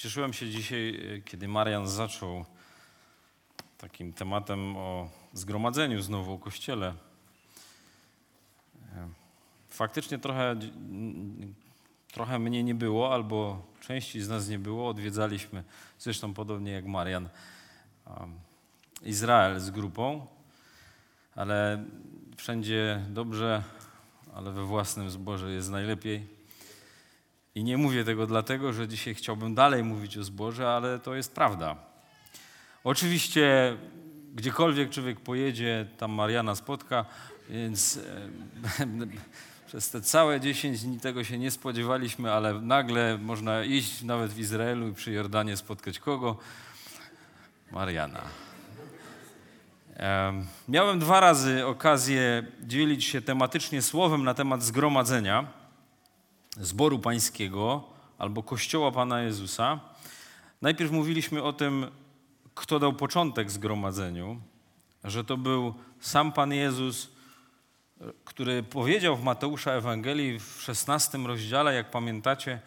Cieszyłem się dzisiaj, kiedy Marian zaczął takim tematem o zgromadzeniu znowu o kościele. Faktycznie trochę, trochę mnie nie było, albo części z nas nie było. Odwiedzaliśmy, zresztą podobnie jak Marian, Izrael z grupą, ale wszędzie dobrze, ale we własnym zborze jest najlepiej. I nie mówię tego dlatego, że dzisiaj chciałbym dalej mówić o zborze, ale to jest prawda. Oczywiście, gdziekolwiek człowiek pojedzie, tam Mariana spotka, więc przez te całe 10 dni tego się nie spodziewaliśmy, ale nagle można iść nawet w Izraelu i przy Jordanie spotkać kogo? Mariana. Miałem dwa razy okazję dzielić się tematycznie słowem na temat zgromadzenia zboru pańskiego albo kościoła Pana Jezusa. Najpierw mówiliśmy o tym, kto dał początek zgromadzeniu, że to był sam Pan Jezus, który powiedział w Mateusza Ewangelii w 16 rozdziale, jak pamiętacie,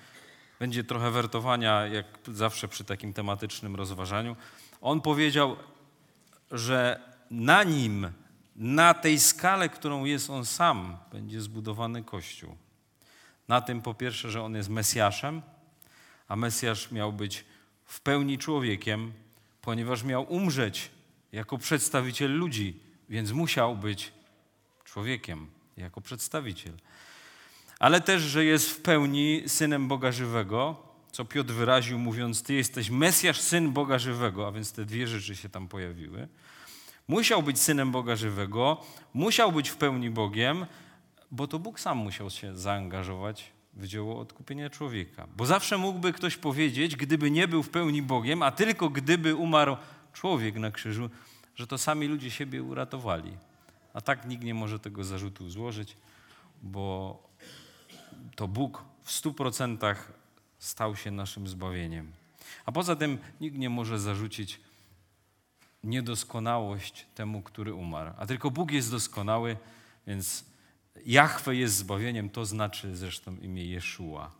będzie trochę wertowania, jak zawsze przy takim tematycznym rozważaniu. On powiedział, że na nim, na tej skale, którą jest on sam, będzie zbudowany Kościół. Na tym po pierwsze, że on jest Mesjaszem, a Mesjasz miał być w pełni człowiekiem, ponieważ miał umrzeć jako przedstawiciel ludzi, więc musiał być człowiekiem jako przedstawiciel. Ale też, że jest w pełni synem Boga żywego, co Piotr wyraził, mówiąc: Ty jesteś Mesjasz, syn Boga żywego, a więc te dwie rzeczy się tam pojawiły. Musiał być synem Boga żywego, musiał być w pełni Bogiem, bo to Bóg sam musiał się zaangażować w dzieło odkupienia człowieka. Bo zawsze mógłby ktoś powiedzieć, gdyby nie był w pełni Bogiem, a tylko gdyby umarł człowiek na krzyżu, że to sami ludzie siebie uratowali. A tak nikt nie może tego zarzutu złożyć, bo to Bóg w stu procentach stał się naszym zbawieniem. A poza tym nikt nie może zarzucić niedoskonałość temu, który umarł. A tylko Bóg jest doskonały, więc Jahwe jest zbawieniem, to znaczy zresztą imię Jeszua.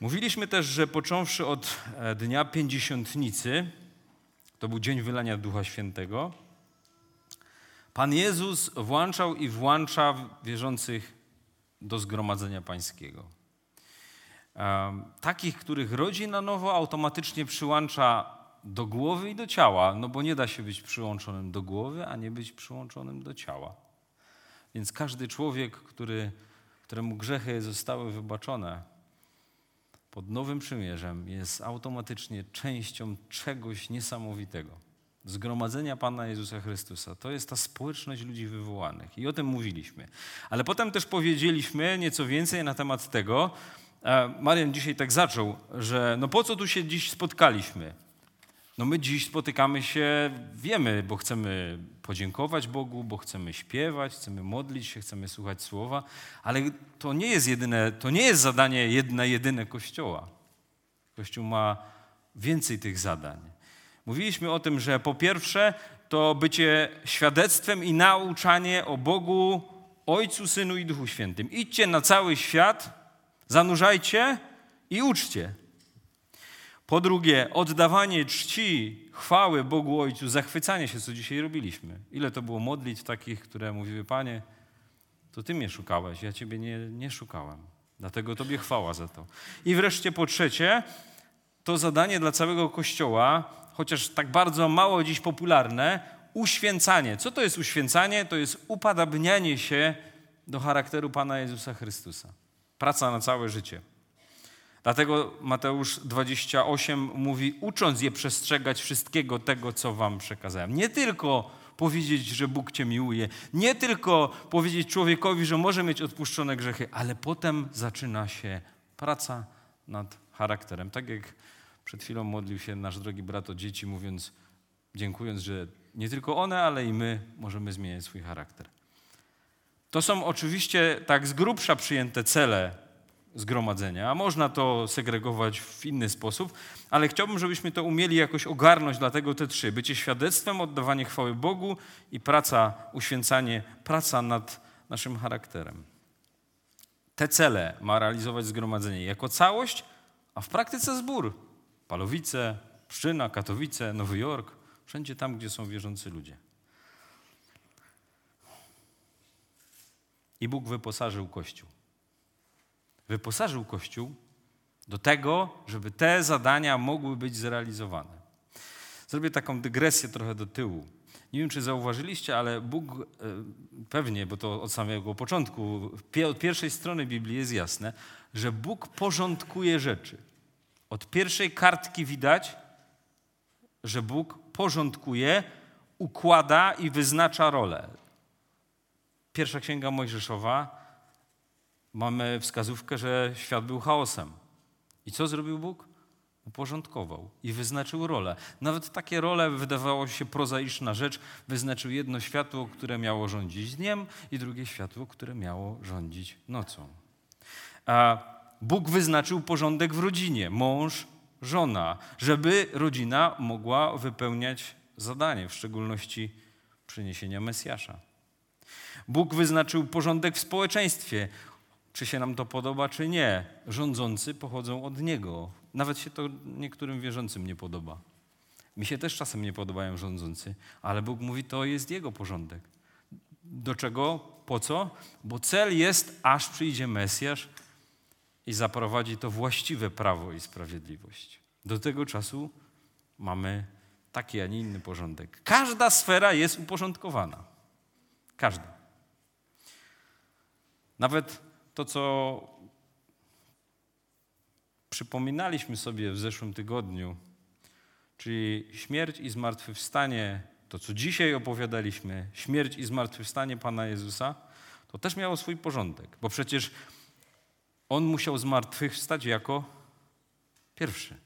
Mówiliśmy też, że począwszy od e, dnia pięćdziesiątnicy, to był dzień wylania Ducha Świętego, Pan Jezus włączał i włącza wierzących do zgromadzenia pańskiego. Takich, których rodzi na nowo, automatycznie przyłącza do głowy i do ciała, no bo nie da się być przyłączonym do głowy, a nie być przyłączonym do ciała. Więc każdy człowiek, który, któremu grzechy zostały wybaczone pod nowym przymierzem, jest automatycznie częścią czegoś niesamowitego. Zgromadzenia Pana Jezusa Chrystusa. To jest ta społeczność ludzi wywołanych. I o tym mówiliśmy. Ale potem też powiedzieliśmy nieco więcej na temat tego, Marian dzisiaj tak zaczął, że no po co tu się dziś spotkaliśmy? No my dziś spotykamy się, wiemy, bo chcemy podziękować Bogu, bo chcemy śpiewać, chcemy modlić się, chcemy słuchać słowa, ale to nie jest jedyne, to nie jest zadanie jedne, jedyne Kościoła. Kościół ma więcej tych zadań. Mówiliśmy o tym, że po pierwsze to bycie świadectwem i nauczanie o Bogu, Ojcu, Synu i Duchu Świętym. Idźcie na cały świat, zanurzajcie i uczcie. Po drugie, oddawanie czci, chwały Bogu Ojcu, zachwycanie się, co dzisiaj robiliśmy. Ile to było modlitw takich, które mówiły, Panie, to Ty mnie szukałeś, ja Ciebie nie, nie szukałem. Dlatego Tobie chwała za to. I wreszcie po trzecie, to zadanie dla całego Kościoła, chociaż tak bardzo mało dziś popularne, uświęcanie. Co to jest uświęcanie? To jest upadabnianie się do charakteru Pana Jezusa Chrystusa. Praca na całe życie. Dlatego Mateusz 28 mówi, ucząc je przestrzegać wszystkiego tego, co wam przekazałem. Nie tylko powiedzieć, że Bóg cię miłuje, nie tylko powiedzieć człowiekowi, że może mieć odpuszczone grzechy, ale potem zaczyna się praca nad charakterem. Tak jak przed chwilą modlił się nasz drogi brat o dzieci, mówiąc, dziękując, że nie tylko one, ale i my możemy zmieniać swój charakter. To są oczywiście tak z grubsza przyjęte cele zgromadzenia. A można to segregować w inny sposób, ale chciałbym, żebyśmy to umieli jakoś ogarnąć, dlatego te trzy. Bycie świadectwem, oddawanie chwały Bogu i praca, uświęcanie, praca nad naszym charakterem. Te cele ma realizować zgromadzenie jako całość, a w praktyce zbór. Palowice, Pszczyna, Katowice, Nowy Jork, wszędzie tam, gdzie są wierzący ludzie. I Bóg wyposażył Kościół. Wyposażył Kościół do tego, żeby te zadania mogły być zrealizowane. Zrobię taką dygresję trochę do tyłu. Nie wiem, czy zauważyliście, ale Bóg e, pewnie, bo to od samego początku, od pierwszej strony Biblii jest jasne, że Bóg porządkuje rzeczy. Od pierwszej kartki widać, że Bóg porządkuje, układa i wyznacza rolę. Pierwsza księga Mojżeszowa mamy wskazówkę, że świat był chaosem. I co zrobił Bóg? Uporządkował i wyznaczył rolę. Nawet takie role wydawało się prozaiczna rzecz. Wyznaczył jedno światło, które miało rządzić dniem, i drugie światło, które miało rządzić nocą. A Bóg wyznaczył porządek w rodzinie, mąż, żona, żeby rodzina mogła wypełniać zadanie, w szczególności przyniesienia Mesjasza. Bóg wyznaczył porządek w społeczeństwie. Czy się nam to podoba, czy nie, rządzący pochodzą od Niego. Nawet się to niektórym wierzącym nie podoba. Mi się też czasem nie podobają rządzący, ale Bóg mówi, to jest Jego porządek. Do czego? Po co? Bo cel jest, aż przyjdzie Mesjasz i zaprowadzi to właściwe prawo i sprawiedliwość. Do tego czasu mamy taki, a nie inny porządek. Każda sfera jest uporządkowana. Każda. Nawet to, co przypominaliśmy sobie w zeszłym tygodniu, czyli śmierć i zmartwychwstanie, to co dzisiaj opowiadaliśmy, śmierć i zmartwychwstanie Pana Jezusa, to też miało swój porządek, bo przecież On musiał zmartwychwstać jako pierwszy,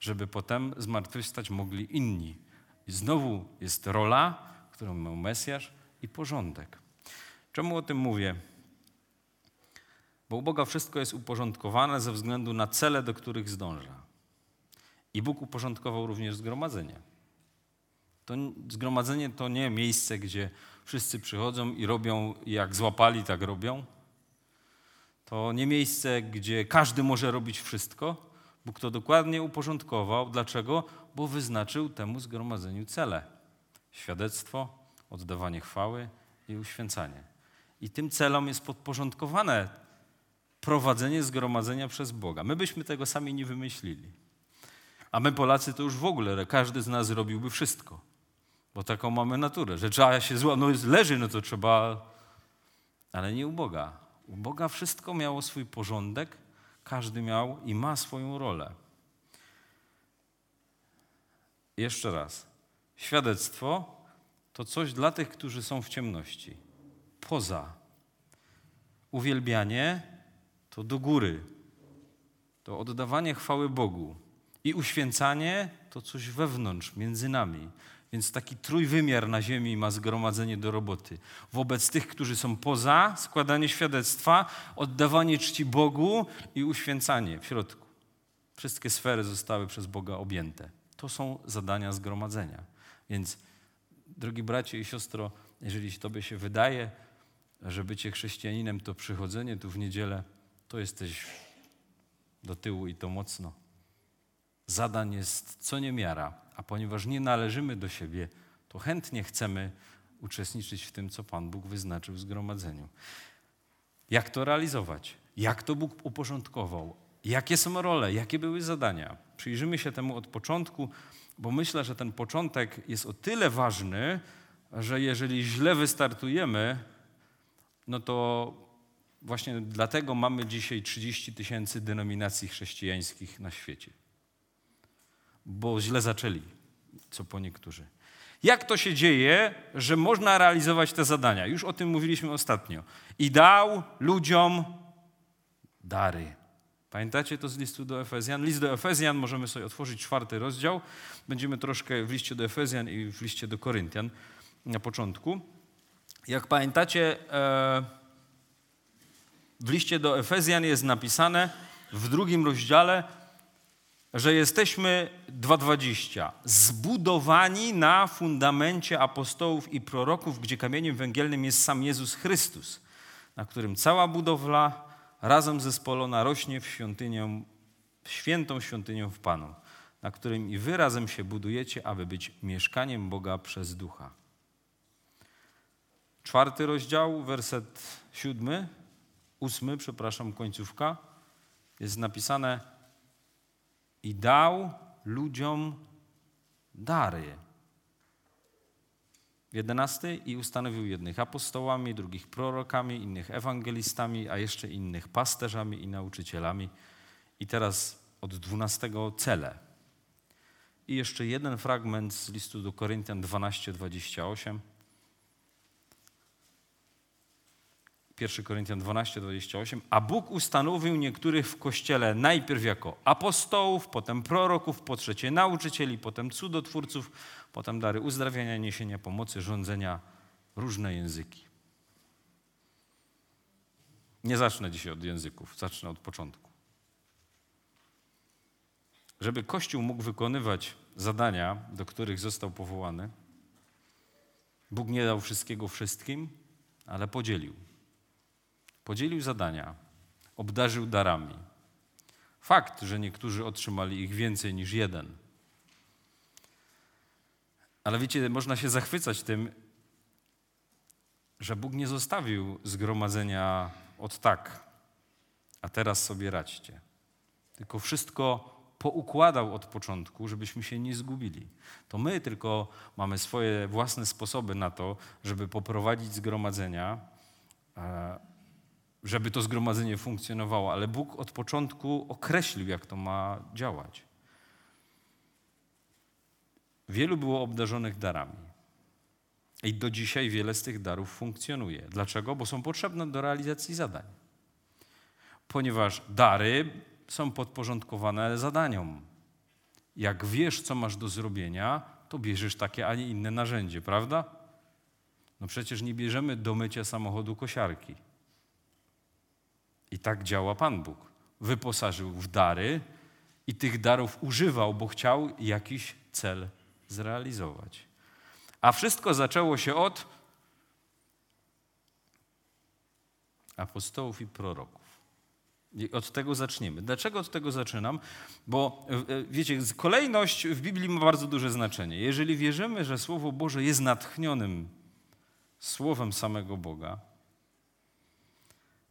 żeby potem zmartwychwstać mogli inni. I znowu jest rola, którą miał Mesjasz i porządek. Czemu o tym mówię? Bo u Boga wszystko jest uporządkowane ze względu na cele, do których zdąża. I Bóg uporządkował również zgromadzenie. To zgromadzenie to nie miejsce, gdzie wszyscy przychodzą i robią, jak złapali, tak robią. To nie miejsce, gdzie każdy może robić wszystko. Bóg to dokładnie uporządkował. Dlaczego? Bo wyznaczył temu zgromadzeniu cele: świadectwo, oddawanie chwały i uświęcanie. I tym celom jest podporządkowane prowadzenie zgromadzenia przez Boga. My byśmy tego sami nie wymyślili. A my Polacy to już w ogóle, każdy z nas robiłby wszystko. Bo taką mamy naturę, że trzeba się zła, no leży, no to trzeba, ale nie u Boga. U Boga wszystko miało swój porządek, każdy miał i ma swoją rolę. Jeszcze raz. Świadectwo to coś dla tych, którzy są w ciemności. Poza. Uwielbianie to do góry, to oddawanie chwały Bogu. I uświęcanie to coś wewnątrz, między nami. Więc taki trójwymiar na ziemi ma zgromadzenie do roboty. Wobec tych, którzy są poza, składanie świadectwa, oddawanie czci Bogu i uświęcanie w środku. Wszystkie sfery zostały przez Boga objęte. To są zadania zgromadzenia. Więc, drogi bracie i siostro, jeżeli Tobie się wydaje, że bycie chrześcijaninem to przychodzenie tu w niedzielę, to jesteś do tyłu i to mocno. Zadań jest co niemiara, a ponieważ nie należymy do siebie, to chętnie chcemy uczestniczyć w tym, co Pan Bóg wyznaczył w zgromadzeniu. Jak to realizować? Jak to Bóg uporządkował? Jakie są role? Jakie były zadania? Przyjrzymy się temu od początku, bo myślę, że ten początek jest o tyle ważny, że jeżeli źle wystartujemy, no to Właśnie dlatego mamy dzisiaj 30 tysięcy denominacji chrześcijańskich na świecie. Bo źle zaczęli, co po niektórzy. Jak to się dzieje, że można realizować te zadania? Już o tym mówiliśmy ostatnio. I dał ludziom dary. Pamiętacie to z listu do Efezjan? List do Efezjan, możemy sobie otworzyć czwarty rozdział. Będziemy troszkę w liście do Efezjan i w liście do Koryntian na początku. Jak pamiętacie, e, w liście do Efezjan jest napisane w drugim rozdziale, że jesteśmy 2.20 zbudowani na fundamencie apostołów i proroków, gdzie kamieniem węgielnym jest sam Jezus Chrystus, na którym cała budowla razem zespolona rośnie w świątynię, świętą świątynią w Panu, na którym i wy razem się budujecie, aby być mieszkaniem Boga przez ducha. Czwarty rozdział, werset siódmy, ósmy, przepraszam, końcówka, jest napisane i dał ludziom dary. Jedenasty i ustanowił jednych apostołami, drugich prorokami, innych ewangelistami, a jeszcze innych pasterzami i nauczycielami. I teraz od dwunastego cele. I jeszcze jeden fragment z listu do Koryntian 12:28. 1 Koryntian 12, 28. A Bóg ustanowił niektórych w kościele najpierw jako apostołów, potem proroków, po trzecie nauczycieli, potem cudotwórców, potem dary uzdrawiania, niesienia pomocy, rządzenia, różne języki. Nie zacznę dzisiaj od języków, zacznę od początku. Żeby Kościół mógł wykonywać zadania, do których został powołany, Bóg nie dał wszystkiego wszystkim, ale podzielił. Podzielił zadania, obdarzył darami. Fakt, że niektórzy otrzymali ich więcej niż jeden. Ale wiecie, można się zachwycać tym, że Bóg nie zostawił zgromadzenia od tak, a teraz sobie radźcie. Tylko wszystko poukładał od początku, żebyśmy się nie zgubili. To my tylko mamy swoje własne sposoby na to, żeby poprowadzić zgromadzenia, e, żeby to zgromadzenie funkcjonowało, ale Bóg od początku określił, jak to ma działać. Wielu było obdarzonych darami. I do dzisiaj wiele z tych darów funkcjonuje. Dlaczego? Bo są potrzebne do realizacji zadań. Ponieważ dary są podporządkowane zadaniom. Jak wiesz, co masz do zrobienia, to bierzesz takie, a nie inne narzędzie, prawda? No przecież nie bierzemy do mycia samochodu kosiarki. I tak działa Pan Bóg. Wyposażył w dary i tych darów używał, bo chciał jakiś cel zrealizować. A wszystko zaczęło się od apostołów i proroków. I od tego zaczniemy. Dlaczego od tego zaczynam? Bo e, e, wiecie, kolejność w Biblii ma bardzo duże znaczenie. Jeżeli wierzymy, że Słowo Boże jest natchnionym Słowem samego Boga,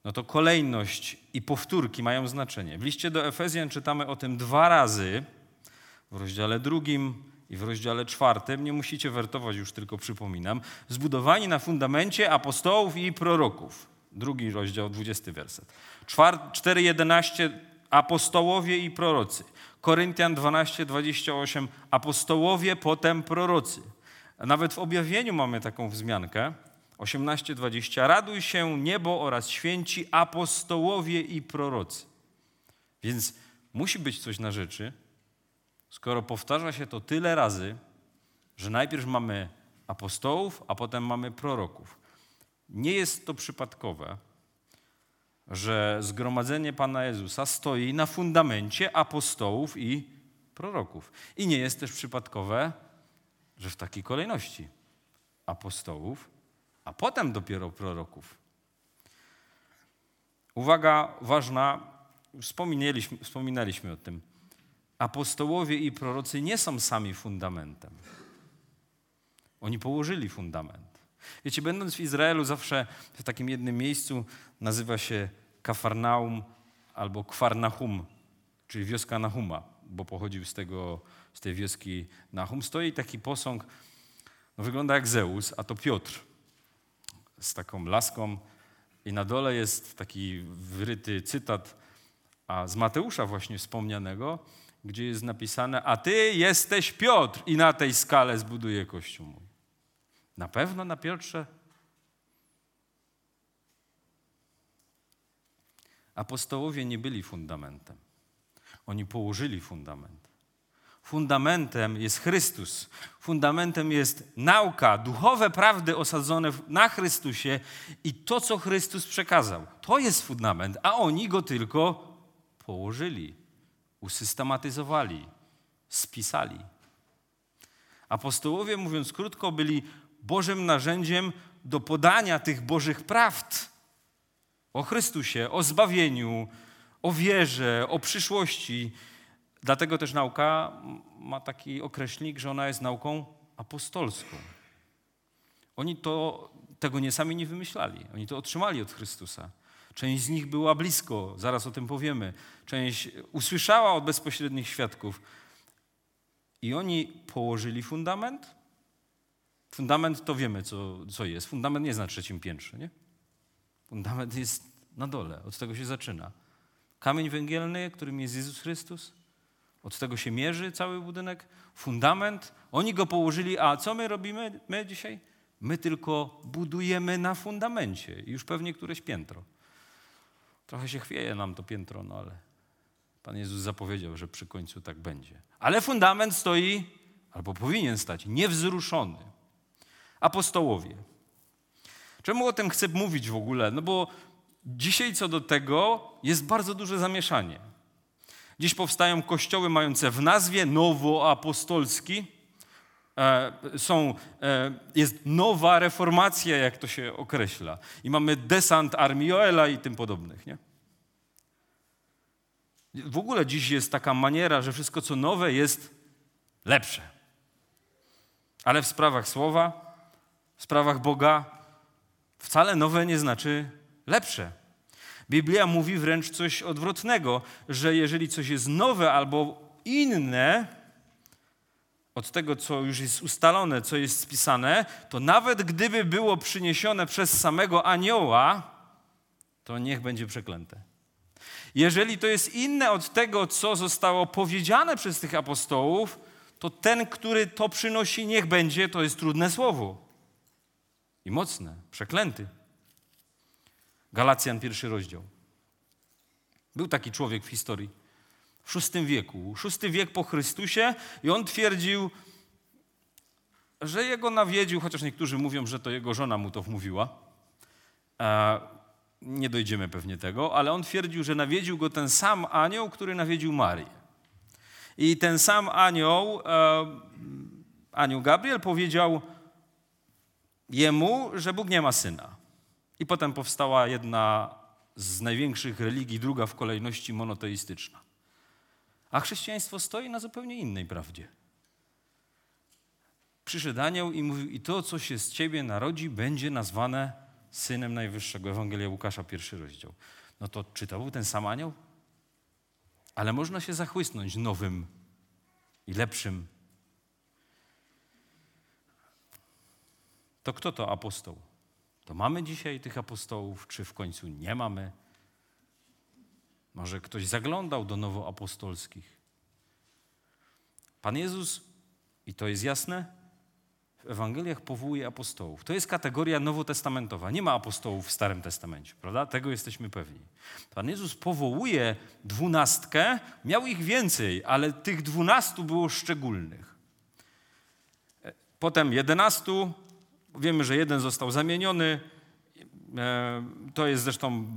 no to kolejność i powtórki mają znaczenie. W liście do Efezjan czytamy o tym dwa razy, w rozdziale drugim i w rozdziale czwartym. Nie musicie wertować, już tylko przypominam. Zbudowani na fundamencie apostołów i proroków. Drugi rozdział, dwudziesty werset. 4.11 apostołowie i prorocy. Koryntian 12, 28 apostołowie, potem prorocy. Nawet w objawieniu mamy taką wzmiankę. 18:20 Raduj się niebo oraz święci apostołowie i prorocy. Więc musi być coś na rzeczy, skoro powtarza się to tyle razy, że najpierw mamy apostołów, a potem mamy proroków. Nie jest to przypadkowe, że zgromadzenie Pana Jezusa stoi na fundamencie apostołów i proroków. I nie jest też przypadkowe, że w takiej kolejności apostołów, a potem dopiero proroków. Uwaga ważna, wspominaliśmy, wspominaliśmy o tym. Apostołowie i prorocy nie są sami fundamentem. Oni położyli fundament. Wiecie, będąc w Izraelu, zawsze w takim jednym miejscu nazywa się Kafarnaum albo Kwarnahum, czyli wioska Nahuma, bo pochodził z, tego, z tej wioski Nahum. Stoi taki posąg, no wygląda jak Zeus, a to Piotr z taką laską i na dole jest taki wyryty cytat a z Mateusza właśnie wspomnianego, gdzie jest napisane, a ty jesteś Piotr i na tej skale zbuduję Kościół mój. Na pewno na Piotrze? Apostołowie nie byli fundamentem. Oni położyli fundament. Fundamentem jest Chrystus. Fundamentem jest nauka, duchowe prawdy osadzone na Chrystusie i to, co Chrystus przekazał. To jest fundament, a oni go tylko położyli, usystematyzowali, spisali. Apostołowie, mówiąc krótko, byli Bożym narzędziem do podania tych Bożych prawd o Chrystusie, o zbawieniu, o wierze, o przyszłości. Dlatego też nauka ma taki określnik, że ona jest nauką apostolską. Oni to, tego nie sami nie wymyślali, oni to otrzymali od Chrystusa. Część z nich była blisko, zaraz o tym powiemy. Część usłyszała od bezpośrednich świadków. I oni położyli fundament. Fundament to wiemy, co, co jest. Fundament nie jest na trzecim piętrze, nie? Fundament jest na dole, od tego się zaczyna. Kamień węgielny, którym jest Jezus Chrystus, od tego się mierzy cały budynek. Fundament, oni go położyli, a co my robimy my dzisiaj? My tylko budujemy na fundamencie, już pewnie któreś piętro. Trochę się chwieje nam to piętro, no ale Pan Jezus zapowiedział, że przy końcu tak będzie. Ale fundament stoi, albo powinien stać, niewzruszony. Apostołowie. Czemu o tym chcę mówić w ogóle? No bo dzisiaj co do tego jest bardzo duże zamieszanie. Dziś powstają kościoły mające w nazwie nowoapostolski. E, są, e, jest nowa reformacja, jak to się określa. I mamy desant armii Joela i tym podobnych. Nie? W ogóle dziś jest taka maniera, że wszystko co nowe jest lepsze. Ale w sprawach słowa, w sprawach Boga wcale nowe nie znaczy lepsze. Biblia mówi wręcz coś odwrotnego, że jeżeli coś jest nowe albo inne od tego, co już jest ustalone, co jest spisane, to nawet gdyby było przyniesione przez samego anioła, to niech będzie przeklęte. Jeżeli to jest inne od tego, co zostało powiedziane przez tych apostołów, to ten, który to przynosi, niech będzie, to jest trudne słowo. I mocne, przeklęty. Galacjan, pierwszy rozdział. Był taki człowiek w historii, w VI wieku, VI wiek po Chrystusie, i on twierdził, że jego nawiedził, chociaż niektórzy mówią, że to jego żona mu to wmówiła. E, nie dojdziemy pewnie tego, ale on twierdził, że nawiedził go ten sam anioł, który nawiedził Marię. I ten sam anioł, e, anioł Gabriel powiedział jemu, że Bóg nie ma syna. I potem powstała jedna z największych religii, druga w kolejności monoteistyczna. A chrześcijaństwo stoi na zupełnie innej prawdzie. Przyszedł anioł i mówił, i to, co się z ciebie narodzi, będzie nazwane synem Najwyższego. Ewangelia Łukasza, pierwszy rozdział. No to czy to był ten sam anioł? Ale można się zachłysnąć nowym i lepszym. To kto to apostoł? To mamy dzisiaj tych apostołów, czy w końcu nie mamy? Może ktoś zaglądał do nowoapostolskich. Pan Jezus, i to jest jasne, w Ewangeliach powołuje apostołów. To jest kategoria nowotestamentowa. Nie ma apostołów w Starym Testamencie, prawda? Tego jesteśmy pewni. Pan Jezus powołuje dwunastkę, miał ich więcej, ale tych dwunastu było szczególnych. Potem jedenastu, Wiemy, że jeden został zamieniony. E, to jest zresztą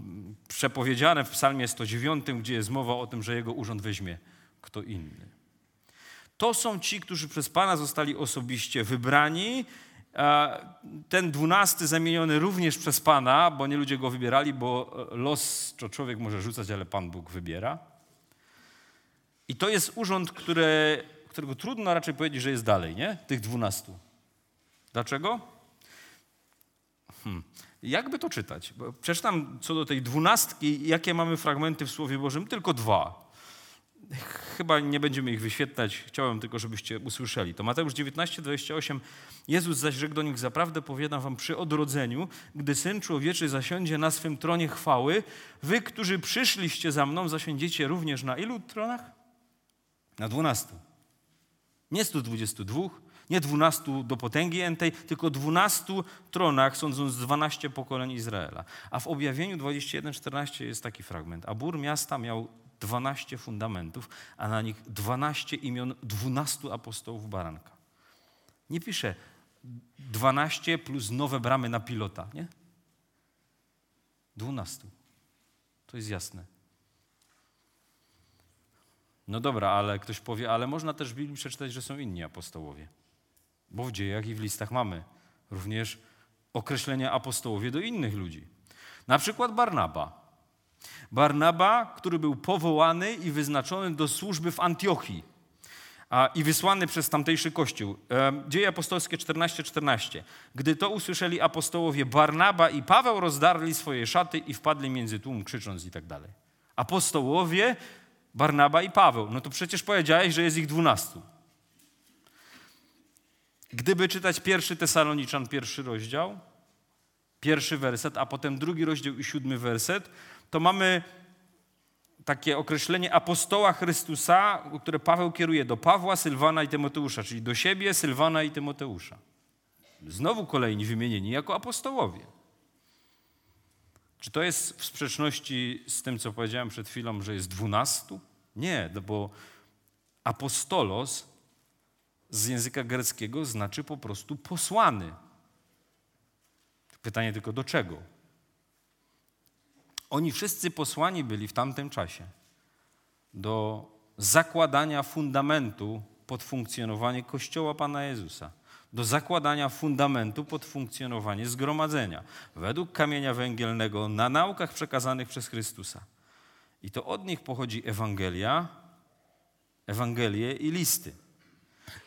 przepowiedziane w Psalmie 109, gdzie jest mowa o tym, że jego urząd weźmie kto inny. To są ci, którzy przez Pana zostali osobiście wybrani. Ten dwunasty zamieniony również przez Pana, bo nie ludzie go wybierali, bo los to człowiek może rzucać, ale Pan Bóg wybiera. I to jest urząd, którego trudno raczej powiedzieć, że jest dalej, nie? Tych dwunastu. Dlaczego? Hmm. Jakby to czytać? Bo przeczytam co do tej dwunastki, jakie mamy fragmenty w Słowie Bożym, tylko dwa. Chyba nie będziemy ich wyświetlać, chciałem tylko, żebyście usłyszeli. To Mateusz 19, 28. Jezus zaś rzekł do nich, zaprawdę powiadam wam przy odrodzeniu, gdy Syn Człowieczy zasiądzie na swym tronie chwały, wy, którzy przyszliście za mną, zasiądziecie również na ilu tronach? Na dwunastu. Nie 122, nie dwunastu do potęgi entej, tylko dwunastu tronach, sądząc dwanaście pokoleń Izraela. A w objawieniu 21:14 jest taki fragment. A bór miasta miał dwanaście fundamentów, a na nich dwanaście imion dwunastu apostołów baranka. Nie pisze dwanaście plus nowe bramy na pilota, nie? Dwunastu. To jest jasne. No dobra, ale ktoś powie, ale można też w Biblii przeczytać, że są inni apostołowie. Bo w dziejach i w listach mamy również określenia apostołowie do innych ludzi. Na przykład Barnaba. Barnaba, który był powołany i wyznaczony do służby w Antiochii a, i wysłany przez tamtejszy kościół. Dzieje apostolskie 14:14. 14. Gdy to usłyszeli apostołowie Barnaba i Paweł, rozdarli swoje szaty i wpadli między tłum, krzycząc i tak dalej. Apostołowie Barnaba i Paweł. No to przecież powiedziałeś, że jest ich dwunastu. Gdyby czytać pierwszy Tesaloniczan, pierwszy rozdział, pierwszy werset, a potem drugi rozdział i siódmy werset, to mamy takie określenie apostoła Chrystusa, które Paweł kieruje do Pawła, Sylwana i Tymoteusza, czyli do siebie, Sylwana i Tymoteusza. Znowu kolejni wymienieni jako apostołowie. Czy to jest w sprzeczności z tym, co powiedziałem przed chwilą, że jest dwunastu? Nie, bo apostolos z języka greckiego znaczy po prostu posłany. Pytanie tylko do czego? Oni wszyscy posłani byli w tamtym czasie do zakładania fundamentu pod funkcjonowanie Kościoła Pana Jezusa, do zakładania fundamentu pod funkcjonowanie zgromadzenia, według kamienia węgielnego, na naukach przekazanych przez Chrystusa. I to od nich pochodzi Ewangelia, Ewangelie i listy.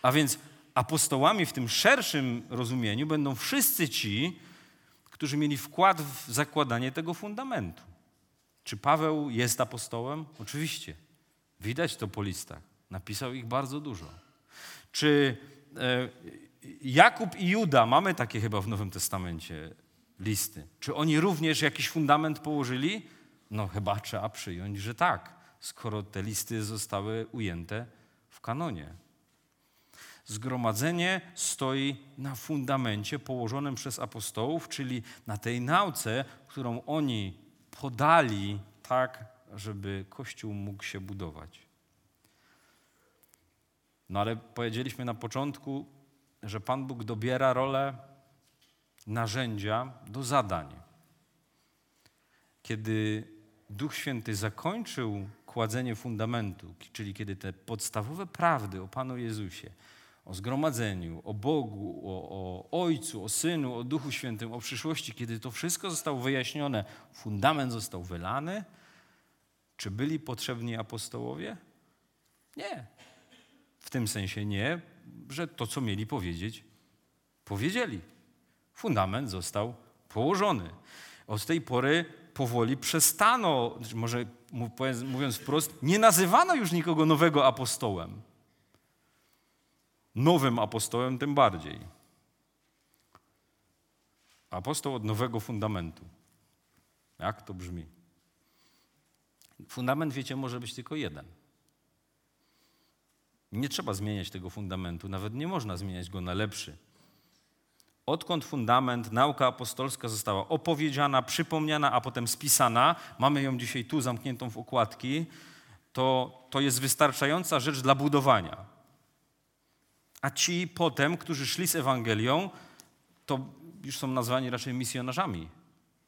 A więc apostołami w tym szerszym rozumieniu będą wszyscy ci, którzy mieli wkład w zakładanie tego fundamentu. Czy Paweł jest apostołem? Oczywiście. Widać to po listach. Napisał ich bardzo dużo. Czy e, Jakub i Juda, mamy takie chyba w Nowym Testamencie listy, czy oni również jakiś fundament położyli? No chyba trzeba przyjąć, że tak, skoro te listy zostały ujęte w kanonie. Zgromadzenie stoi na fundamencie położonym przez apostołów, czyli na tej nauce, którą oni podali tak, żeby Kościół mógł się budować. No ale powiedzieliśmy na początku, że Pan Bóg dobiera rolę narzędzia do zadań. Kiedy Duch Święty zakończył kładzenie fundamentu, czyli kiedy te podstawowe prawdy o Panu Jezusie, o zgromadzeniu, o Bogu, o, o, Ojcu, o Synu, o Duchu Świętym, o przyszłości, kiedy to wszystko zostało wyjaśnione, fundament został wylany, czy byli potrzebni apostołowie? Nie. W tym sensie nie, że to, co mieli powiedzieć, powiedzieli. Fundament został położony. Od tej pory powoli przestano, może mówiąc wprost, nie nazywano już nikogo nowego apostołem nowym apostołem tym bardziej. Apostoł od nowego fundamentu. Jak to brzmi? Fundament, wiecie, może być tylko jeden. Nie trzeba zmieniać tego fundamentu, nawet nie można zmieniać go na lepszy. Odkąd fundament, nauka apostolska została opowiedziana, przypomniana, a potem spisana, mamy ją dzisiaj tu zamkniętą w okładki, to, to jest wystarczająca rzecz dla budowania. A ci potem, którzy szli z Ewangelią, to już są nazwani raczej misjonarzami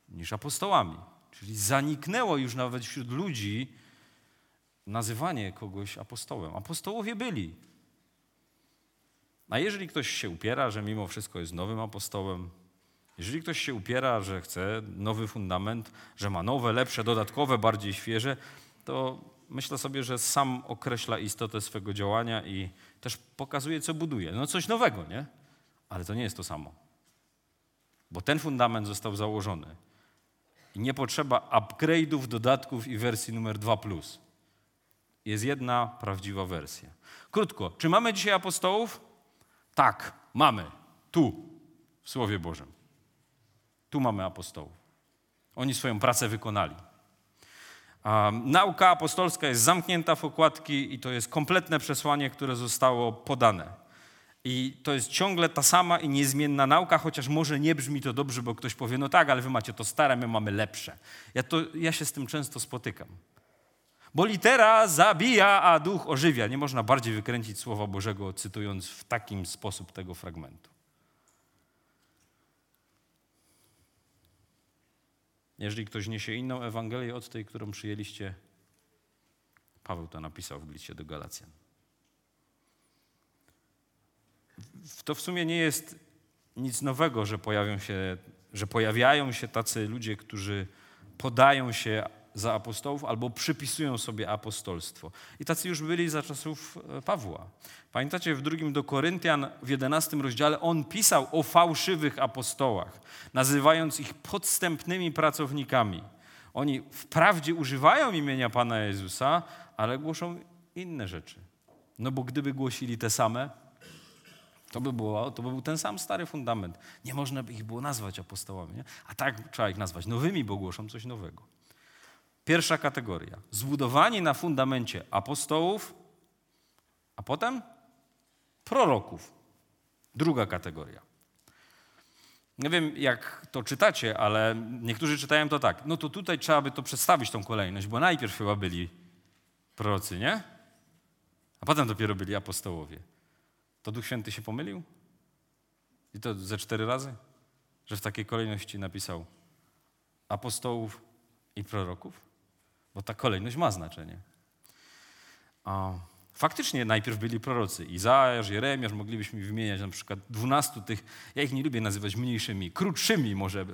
niż apostołami. Czyli zaniknęło już nawet wśród ludzi nazywanie kogoś apostołem. Apostołowie byli. A jeżeli ktoś się upiera, że mimo wszystko jest nowym apostołem, jeżeli ktoś się upiera, że chce nowy fundament, że ma nowe, lepsze, dodatkowe, bardziej świeże, to myślę sobie, że sam określa istotę swego działania i też pokazuje, co buduje. No coś nowego, nie? Ale to nie jest to samo. Bo ten fundament został założony. I nie potrzeba upgrade'ów, dodatków i wersji numer 2. Jest jedna prawdziwa wersja. Krótko, czy mamy dzisiaj apostołów? Tak, mamy. Tu, w Słowie Bożym. Tu mamy apostołów. Oni swoją pracę wykonali. Nauka apostolska jest zamknięta w okładki i to jest kompletne przesłanie, które zostało podane. I to jest ciągle ta sama i niezmienna nauka, chociaż może nie brzmi to dobrze, bo ktoś powie, no tak, ale wy macie to stare, my mamy lepsze. Ja, to, ja się z tym często spotykam. Bo litera zabija, a duch ożywia. Nie można bardziej wykręcić Słowa Bożego, cytując w takim sposób tego fragmentu. Jeżeli ktoś niesie inną Ewangelię od tej, którą przyjęliście, Paweł to napisał w liście do Galacjan. To w sumie nie jest nic nowego, że, pojawią się, że pojawiają się tacy ludzie, którzy podają się za apostołów albo przypisują sobie apostolstwo. I tacy już byli za czasów e, Pawła. Pamiętacie w drugim do Koryntian w 11 rozdziale on pisał o fałszywych apostołach, nazywając ich podstępnymi pracownikami. Oni wprawdzie używają imienia Pana Jezusa, ale głoszą inne rzeczy. No bo gdyby głosili te same, to by, było, to by był ten sam stary fundament. Nie można by ich było nazwać apostołami. Nie? A tak trzeba ich nazwać nowymi, bo głoszą coś nowego. Pierwsza kategoria. Zbudowani na fundamencie apostołów, a potem proroków. Druga kategoria. Nie wiem, jak to czytacie, ale niektórzy czytają to tak. No to tutaj trzeba by to przedstawić, tą kolejność, bo najpierw chyba byli prorocy, nie? A potem dopiero byli apostołowie. To Duch Święty się pomylił? I to ze cztery razy? Że w takiej kolejności napisał apostołów i proroków? Bo ta kolejność ma znaczenie. A faktycznie najpierw byli prorocy. Izajasz, Jeremiasz, moglibyśmy wymieniać na przykład dwunastu tych, ja ich nie lubię nazywać mniejszymi, krótszymi może,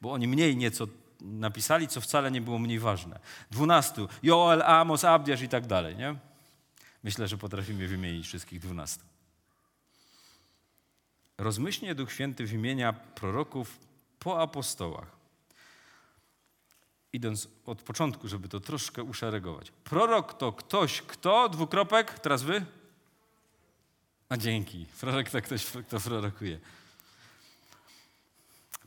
bo oni mniej nieco napisali, co wcale nie było mniej ważne. Dwunastu, Joel, Amos, Abdiasz i tak dalej, nie? Myślę, że potrafimy wymienić wszystkich dwunastu. Rozmyślnie Duch Święty wymienia proroków po apostołach. Idąc od początku, żeby to troszkę uszeregować. Prorok to ktoś, kto, dwukropek, teraz wy? A dzięki. Prorok to ktoś, kto prorokuje.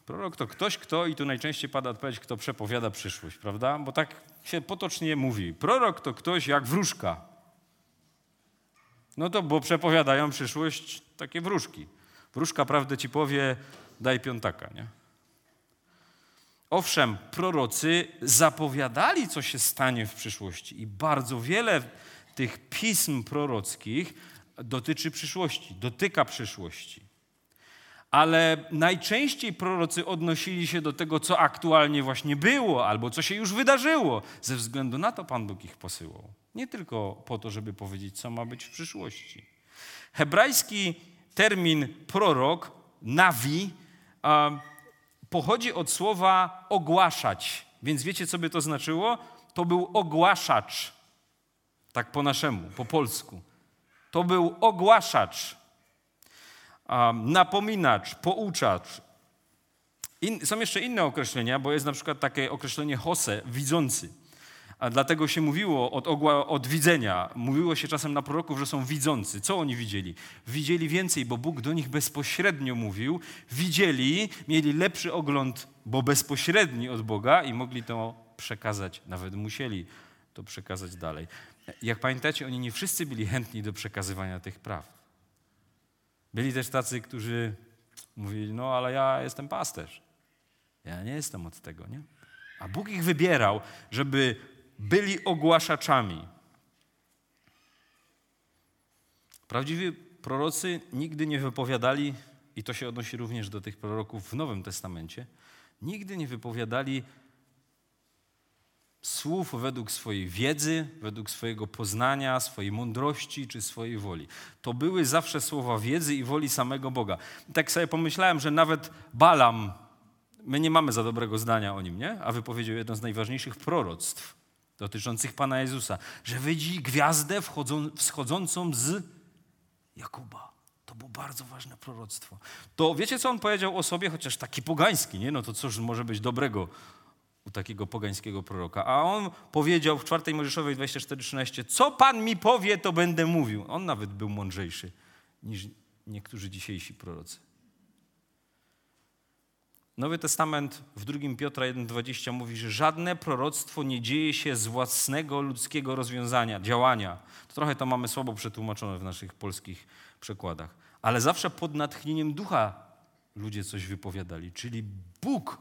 Prorok to ktoś, kto, i tu najczęściej pada odpowiedź, kto przepowiada przyszłość, prawda? Bo tak się potocznie mówi. Prorok to ktoś jak wróżka. No to, bo przepowiadają przyszłość takie wróżki. Wróżka prawdę ci powie, daj piątaka, nie? Owszem, prorocy zapowiadali, co się stanie w przyszłości, i bardzo wiele tych pism prorockich dotyczy przyszłości, dotyka przyszłości. Ale najczęściej prorocy odnosili się do tego, co aktualnie właśnie było, albo co się już wydarzyło. Ze względu na to Pan Bóg ich posyłał. Nie tylko po to, żeby powiedzieć, co ma być w przyszłości. Hebrajski termin prorok, nawi, pochodzi od słowa ogłaszać. Więc wiecie, co by to znaczyło? To był ogłaszacz. Tak po naszemu, po polsku. To był ogłaszacz, napominacz, pouczacz. In, są jeszcze inne określenia, bo jest na przykład takie określenie hose, widzący. A dlatego się mówiło od, ogła, od widzenia. Mówiło się czasem na proroków, że są widzący. Co oni widzieli? Widzieli więcej, bo Bóg do nich bezpośrednio mówił. Widzieli, mieli lepszy ogląd, bo bezpośredni od Boga i mogli to przekazać, nawet musieli to przekazać dalej. Jak pamiętacie, oni nie wszyscy byli chętni do przekazywania tych praw. Byli też tacy, którzy mówili, no ale ja jestem pasterz. Ja nie jestem od tego, nie? A Bóg ich wybierał, żeby byli ogłaszaczami. Prawdziwi prorocy nigdy nie wypowiadali, i to się odnosi również do tych proroków w Nowym Testamencie, nigdy nie wypowiadali słów według swojej wiedzy, według swojego poznania, swojej mądrości czy swojej woli. To były zawsze słowa wiedzy i woli samego Boga. I tak sobie pomyślałem, że nawet Balam, my nie mamy za dobrego zdania o nim, nie? A wypowiedział jedno z najważniejszych proroctw dotyczących Pana Jezusa, że widzi gwiazdę wchodzą, wschodzącą z Jakuba. To było bardzo ważne proroctwo. To wiecie, co on powiedział o sobie, chociaż taki pogański, nie? No to cóż może być dobrego u takiego pogańskiego proroka. A on powiedział w 4 Mojżeszowej 24:13, co Pan mi powie, to będę mówił. On nawet był mądrzejszy niż niektórzy dzisiejsi prorocy. Nowy Testament w 2 Piotra 1,20 mówi, że żadne proroctwo nie dzieje się z własnego ludzkiego rozwiązania, działania. To trochę to mamy słabo przetłumaczone w naszych polskich przekładach. Ale zawsze pod natchnieniem ducha ludzie coś wypowiadali, czyli Bóg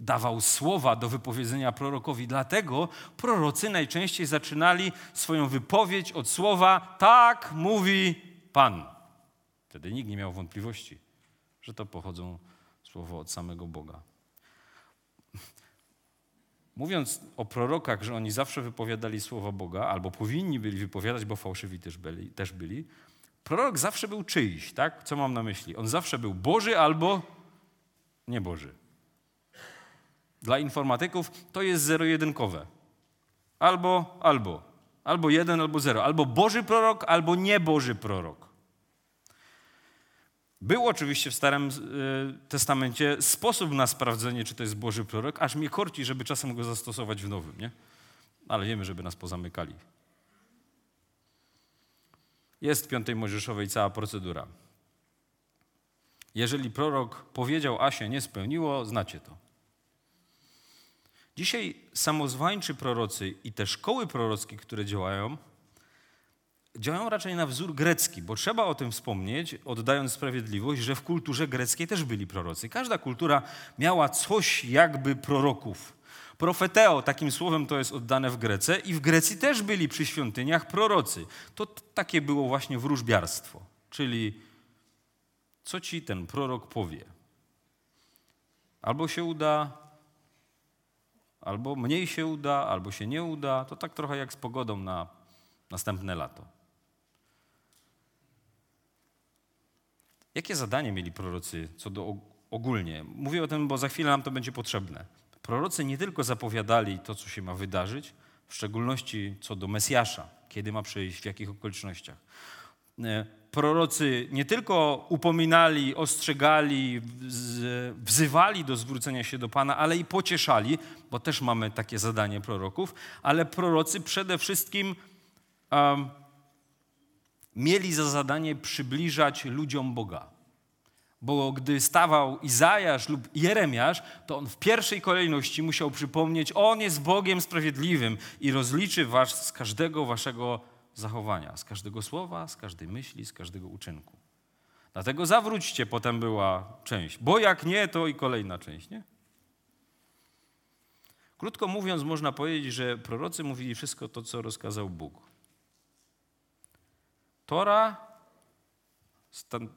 dawał słowa do wypowiedzenia prorokowi. Dlatego prorocy najczęściej zaczynali swoją wypowiedź od słowa tak mówi Pan. Wtedy nikt nie miał wątpliwości, że to pochodzą słowo od samego Boga. Mówiąc o prorokach, że oni zawsze wypowiadali słowa Boga, albo powinni byli wypowiadać, bo fałszywi też byli, też byli prorok zawsze był czyjś, tak? Co mam na myśli? On zawsze był Boży albo nieboży. dla informatyków to jest zero-jedynkowe. Albo, albo. Albo jeden, albo zero. Albo Boży prorok, albo nieboży prorok. Był oczywiście w Starym y, Testamencie sposób na sprawdzenie, czy to jest Boży prorok, aż mnie korci, żeby czasem go zastosować w Nowym, nie? Ale wiemy, żeby nas pozamykali. Jest w piątej Mojżeszowej cała procedura. Jeżeli prorok powiedział, a się nie spełniło, znacie to. Dzisiaj samozwańczy prorocy i te szkoły prorockie, które działają, działają raczej na wzór grecki, bo trzeba o tym wspomnieć, oddając sprawiedliwość, że w kulturze greckiej też byli prorocy. Każda kultura miała coś jakby proroków. Profeteo, takim słowem to jest oddane w Grece i w Grecji też byli przy świątyniach prorocy. To takie było właśnie wróżbiarstwo, czyli co ci ten prorok powie. Albo się uda, albo mniej się uda, albo się nie uda. To tak trochę jak z pogodą na następne lato. Jakie zadanie mieli prorocy co do ogólnie? Mówię o tym, bo za chwilę nam to będzie potrzebne. Prorocy nie tylko zapowiadali to, co się ma wydarzyć, w szczególności co do Mesjasza, kiedy ma przyjść, w jakich okolicznościach. E, prorocy nie tylko upominali, ostrzegali, wzywali do zwrócenia się do Pana, ale i pocieszali, bo też mamy takie zadanie proroków, ale prorocy przede wszystkim um, mieli za zadanie przybliżać ludziom Boga. Bo gdy stawał Izajasz lub Jeremiasz, to on w pierwszej kolejności musiał przypomnieć, on jest Bogiem sprawiedliwym i rozliczy was z każdego waszego zachowania, z każdego słowa, z każdej myśli, z każdego uczynku. Dlatego zawróćcie, potem była część, bo jak nie, to i kolejna część, nie? Krótko mówiąc, można powiedzieć, że prorocy mówili wszystko to, co rozkazał Bóg. Tora,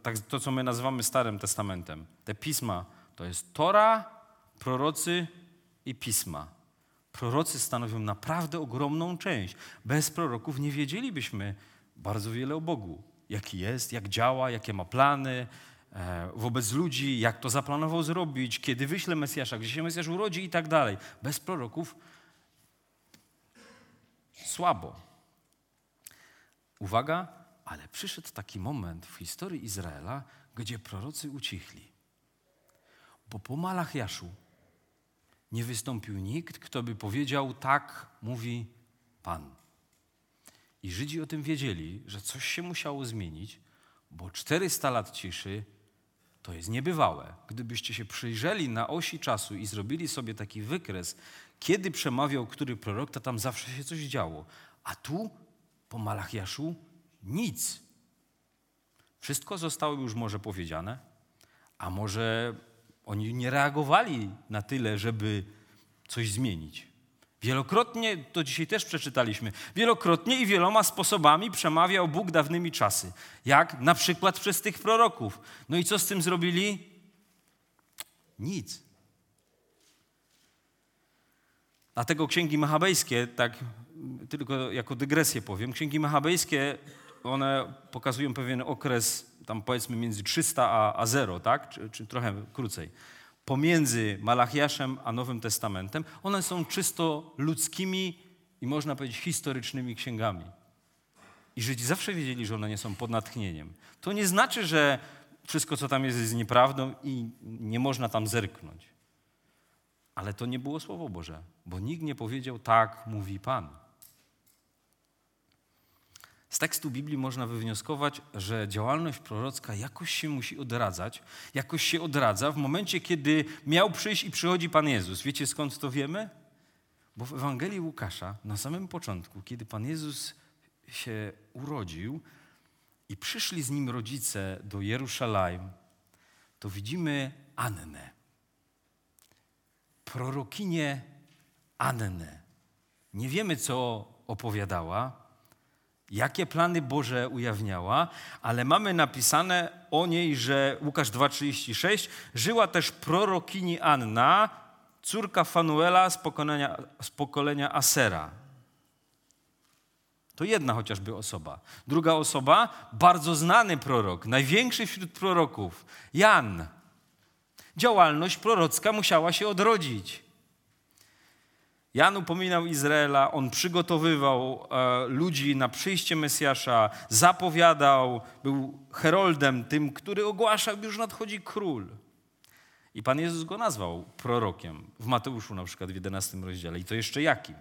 tak, to co my nazywamy Starym Testamentem, te pisma, to jest Tora, prorocy i pisma prorocy stanowią naprawdę ogromną część. Bez proroków nie wiedzielibyśmy bardzo wiele o Bogu. Jaki jest, jak działa, jakie ma plany e, wobec ludzi, jak to zaplanował zrobić, kiedy wyśle Mesjasza, gdzie się Mesjasz urodzi i tak dalej. Bez proroków słabo. Uwaga, ale przyszedł taki moment w historii Izraela, gdzie prorocy ucichli. Bo po Malachiaszu nie wystąpił nikt, kto by powiedział: Tak, mówi Pan. I Żydzi o tym wiedzieli, że coś się musiało zmienić, bo 400 lat ciszy to jest niebywałe. Gdybyście się przyjrzeli na osi czasu i zrobili sobie taki wykres, kiedy przemawiał który prorok, to tam zawsze się coś działo. A tu, po Malachiaszu, nic. Wszystko zostało już może powiedziane, a może oni nie reagowali na tyle, żeby coś zmienić. Wielokrotnie, to dzisiaj też przeczytaliśmy, wielokrotnie i wieloma sposobami przemawiał Bóg dawnymi czasy. Jak na przykład przez tych proroków. No i co z tym zrobili? Nic. Dlatego księgi machabejskie, tak tylko jako dygresję powiem, księgi machabejskie, one pokazują pewien okres tam powiedzmy między 300 a, a 0, tak? Czy, czy trochę krócej. Pomiędzy Malachiaszem a Nowym Testamentem, one są czysto ludzkimi i można powiedzieć historycznymi księgami. I Żydzi zawsze wiedzieli, że one nie są pod natchnieniem. To nie znaczy, że wszystko, co tam jest, jest nieprawdą i nie można tam zerknąć. Ale to nie było Słowo Boże, bo nikt nie powiedział, tak mówi Pan. Z tekstu Biblii można wywnioskować, że działalność prorocka jakoś się musi odradzać, jakoś się odradza w momencie, kiedy miał przyjść i przychodzi Pan Jezus. Wiecie skąd to wiemy? Bo w Ewangelii Łukasza, na samym początku, kiedy Pan Jezus się urodził i przyszli z nim rodzice do Jerusalem, to widzimy Annę, prorokinię Annę. Nie wiemy, co opowiadała, jakie plany Boże ujawniała, ale mamy napisane o niej, że Łukasz 2,36 żyła też prorokini Anna, córka Fanuela z pokolenia, z pokolenia Asera. To jedna chociażby osoba. Druga osoba, bardzo znany prorok, największy wśród proroków, Jan. Działalność prorocka musiała się odrodzić. Jan upominał Izraela, on przygotowywał e, ludzi na przyjście Mesjasza, zapowiadał, był heroldem, tym, który ogłaszał, już nadchodzi król. I Pan Jezus go nazwał prorokiem w Mateuszu na przykład w 11 rozdziale. I to jeszcze jakim?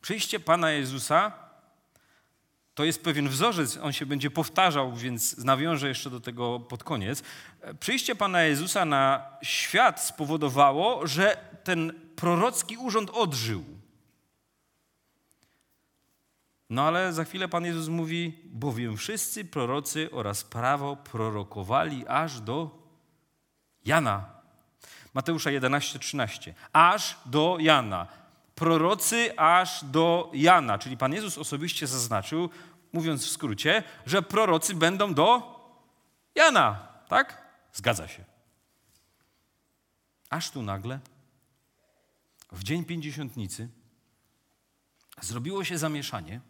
Przyjście Pana Jezusa to jest pewien wzorzec, on się będzie powtarzał, więc nawiążę jeszcze do tego pod koniec. Przyjście Pana Jezusa na świat spowodowało, że ten prorocki urząd odżył. No ale za chwilę Pan Jezus mówi, bowiem wszyscy prorocy oraz prawo prorokowali aż do Jana. Mateusza 11, 13. Aż do Jana. Prorocy aż do Jana. Czyli Pan Jezus osobiście zaznaczył, mówiąc w skrócie, że prorocy będą do Jana. Tak? Zgadza się. Aż tu nagle, w dzień pięćdziesiątnicy, zrobiło się zamieszanie,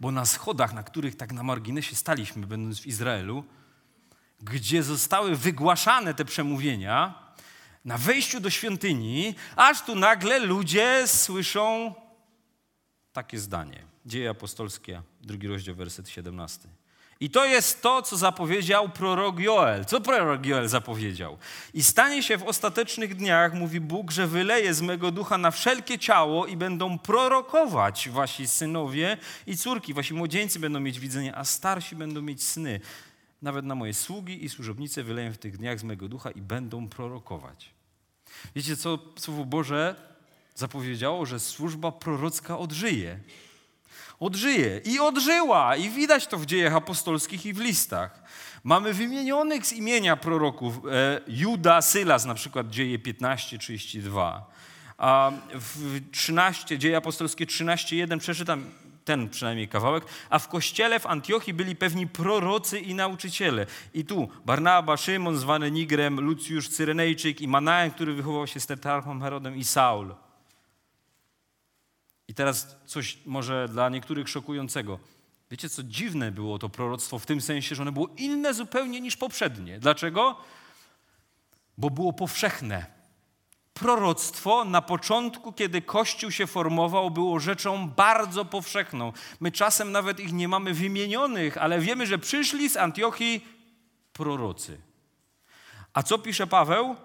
bo na schodach, na których tak na marginesie staliśmy, będąc w Izraelu, gdzie zostały wygłaszane te przemówienia, na wejściu do świątyni, aż tu nagle ludzie słyszą takie zdanie. Dzieje apostolskie, drugi rozdział, werset 17. I to jest to, co zapowiedział prorok Joel. Co prorok Joel zapowiedział? I stanie się w ostatecznych dniach, mówi Bóg, że wyleje z mego ducha na wszelkie ciało i będą prorokować wasi synowie i córki. Wasi młodzieńcy będą mieć widzenie, a starsi będą mieć sny. Nawet na moje sługi i służobnice wyleję w tych dniach z mego ducha i będą prorokować. Wiecie, co Słowo Boże zapowiedziało, że służba prorocka odżyje. Odżyje i odżyła, i widać to w dziejach apostolskich i w listach. Mamy wymienionych z imienia proroków e, Juda, Sylas, na przykład dzieje 15:32. A w 13, dzieje apostolskie 13:1 przeczytam ten przynajmniej kawałek, a w kościele w Antiochii byli pewni prorocy i nauczyciele. I tu Barnaba, Szymon zwany Nigrem, Lucjusz Cyrenejczyk i Manajem, który wychował się z tetrarchą Herodem i Saul. I teraz coś może dla niektórych szokującego. Wiecie, co dziwne było to proroctwo w tym sensie, że ono było inne zupełnie niż poprzednie. Dlaczego? Bo było powszechne proroctwo na początku, kiedy Kościół się formował, było rzeczą bardzo powszechną. My czasem nawet ich nie mamy wymienionych, ale wiemy, że przyszli z Antiochii prorocy. A co pisze Paweł?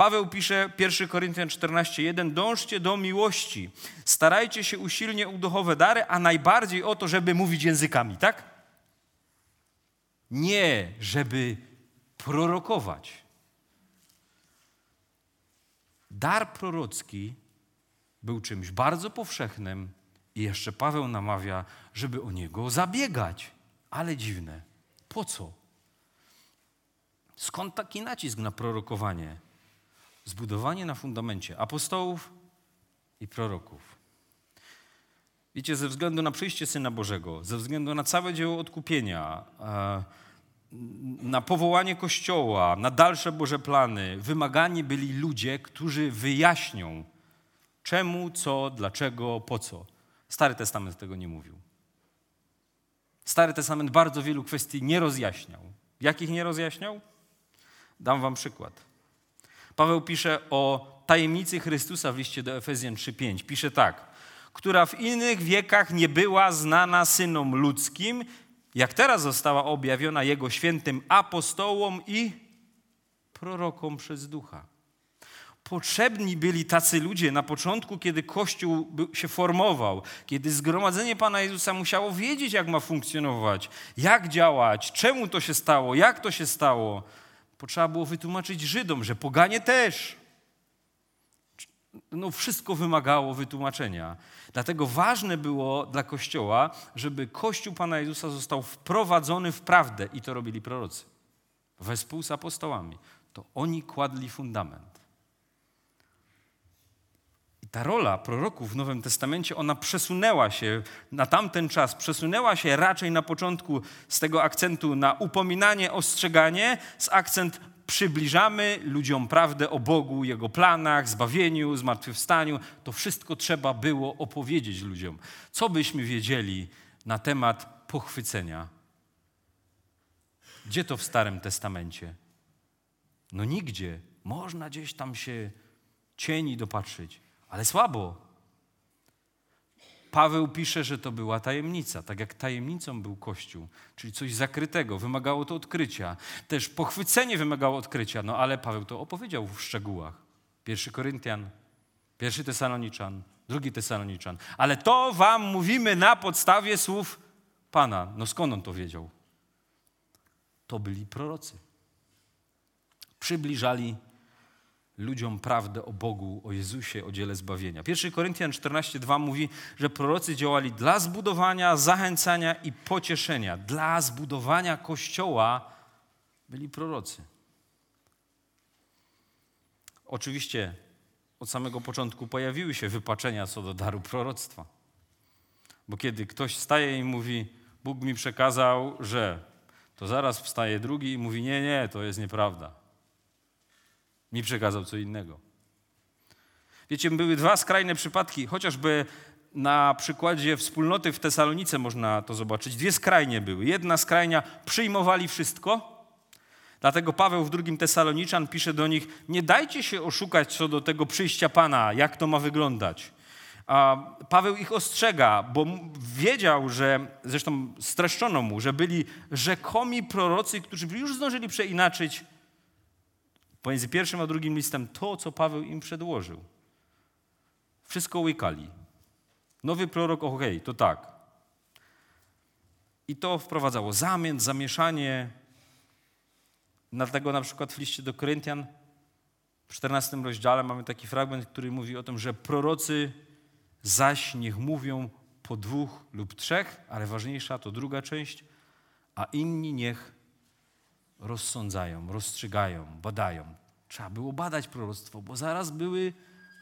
Paweł pisze 1 Koryntian 14:1 Dążcie do miłości. Starajcie się usilnie o duchowe dary, a najbardziej o to, żeby mówić językami, tak? Nie, żeby prorokować. Dar prorocki był czymś bardzo powszechnym i jeszcze Paweł namawia, żeby o niego zabiegać. Ale dziwne. Po co? Skąd taki nacisk na prorokowanie? Zbudowanie na fundamencie apostołów i proroków. Wiecie, ze względu na przyjście Syna Bożego, ze względu na całe dzieło odkupienia, e, na powołanie Kościoła, na dalsze Boże plany, wymagani byli ludzie, którzy wyjaśnią czemu, co, dlaczego, po co. Stary Testament tego nie mówił. Stary Testament bardzo wielu kwestii nie rozjaśniał. Jakich nie rozjaśniał? Dam wam przykład. Paweł pisze o tajemnicy Chrystusa w liście do Efezjan 3:5. Pisze tak: która w innych wiekach nie była znana synom ludzkim, jak teraz została objawiona Jego świętym apostołom i prorokom przez ducha. Potrzebni byli tacy ludzie na początku, kiedy Kościół się formował, kiedy zgromadzenie Pana Jezusa musiało wiedzieć, jak ma funkcjonować, jak działać, czemu to się stało, jak to się stało. Potrzeba było wytłumaczyć Żydom, że poganie też no wszystko wymagało wytłumaczenia. Dlatego ważne było dla Kościoła, żeby Kościół Pana Jezusa został wprowadzony w prawdę i to robili prorocy. Wespół z apostołami. To oni kładli fundament. Ta rola proroków w Nowym Testamencie, ona przesunęła się na tamten czas, przesunęła się raczej na początku z tego akcentu na upominanie, ostrzeganie, z akcent przybliżamy ludziom prawdę o Bogu, Jego planach, zbawieniu, zmartwychwstaniu. To wszystko trzeba było opowiedzieć ludziom. Co byśmy wiedzieli na temat pochwycenia? Gdzie to w Starym Testamencie? No nigdzie. Można gdzieś tam się cieni dopatrzyć. Ale słabo. Paweł pisze, że to była tajemnica, tak jak tajemnicą był Kościół, czyli coś zakrytego, wymagało to odkrycia. Też pochwycenie wymagało odkrycia, no ale Paweł to opowiedział w szczegółach. Pierwszy Koryntian, pierwszy Tesaloniczan, drugi Tesaloniczan. Ale to wam mówimy na podstawie słów Pana. No skąd on to wiedział? To byli prorocy. Przybliżali ludziom prawdę o Bogu, o Jezusie, o dziele zbawienia. 1 Koryntian 14:2 mówi, że prorocy działali dla zbudowania, zachęcania i pocieszenia. Dla zbudowania kościoła byli prorocy. Oczywiście od samego początku pojawiły się wypaczenia co do daru proroctwa. Bo kiedy ktoś staje i mówi, Bóg mi przekazał, że, to zaraz wstaje drugi i mówi, nie, nie, to jest nieprawda. Mi przekazał co innego. Wiecie, były dwa skrajne przypadki, chociażby na przykładzie wspólnoty w Tesalonice można to zobaczyć. Dwie skrajnie były. Jedna skrajnia przyjmowali wszystko, dlatego Paweł w drugim Tesaloniczan pisze do nich: Nie dajcie się oszukać co do tego przyjścia Pana, jak to ma wyglądać. A Paweł ich ostrzega, bo wiedział, że, zresztą streszczono mu, że byli rzekomi prorocy, którzy już zdążyli przeinaczyć pomiędzy pierwszym a drugim listem to, co Paweł im przedłożył. Wszystko łykali. Nowy prorok, okej, okay, to tak. I to wprowadzało zamęt, zamieszanie. Dlatego na przykład w liście do Koryntian w 14 rozdziale mamy taki fragment, który mówi o tym, że prorocy zaś niech mówią po dwóch lub trzech, ale ważniejsza to druga część, a inni niech rozsądzają, rozstrzygają, badają. Trzeba było badać proroctwo, bo zaraz były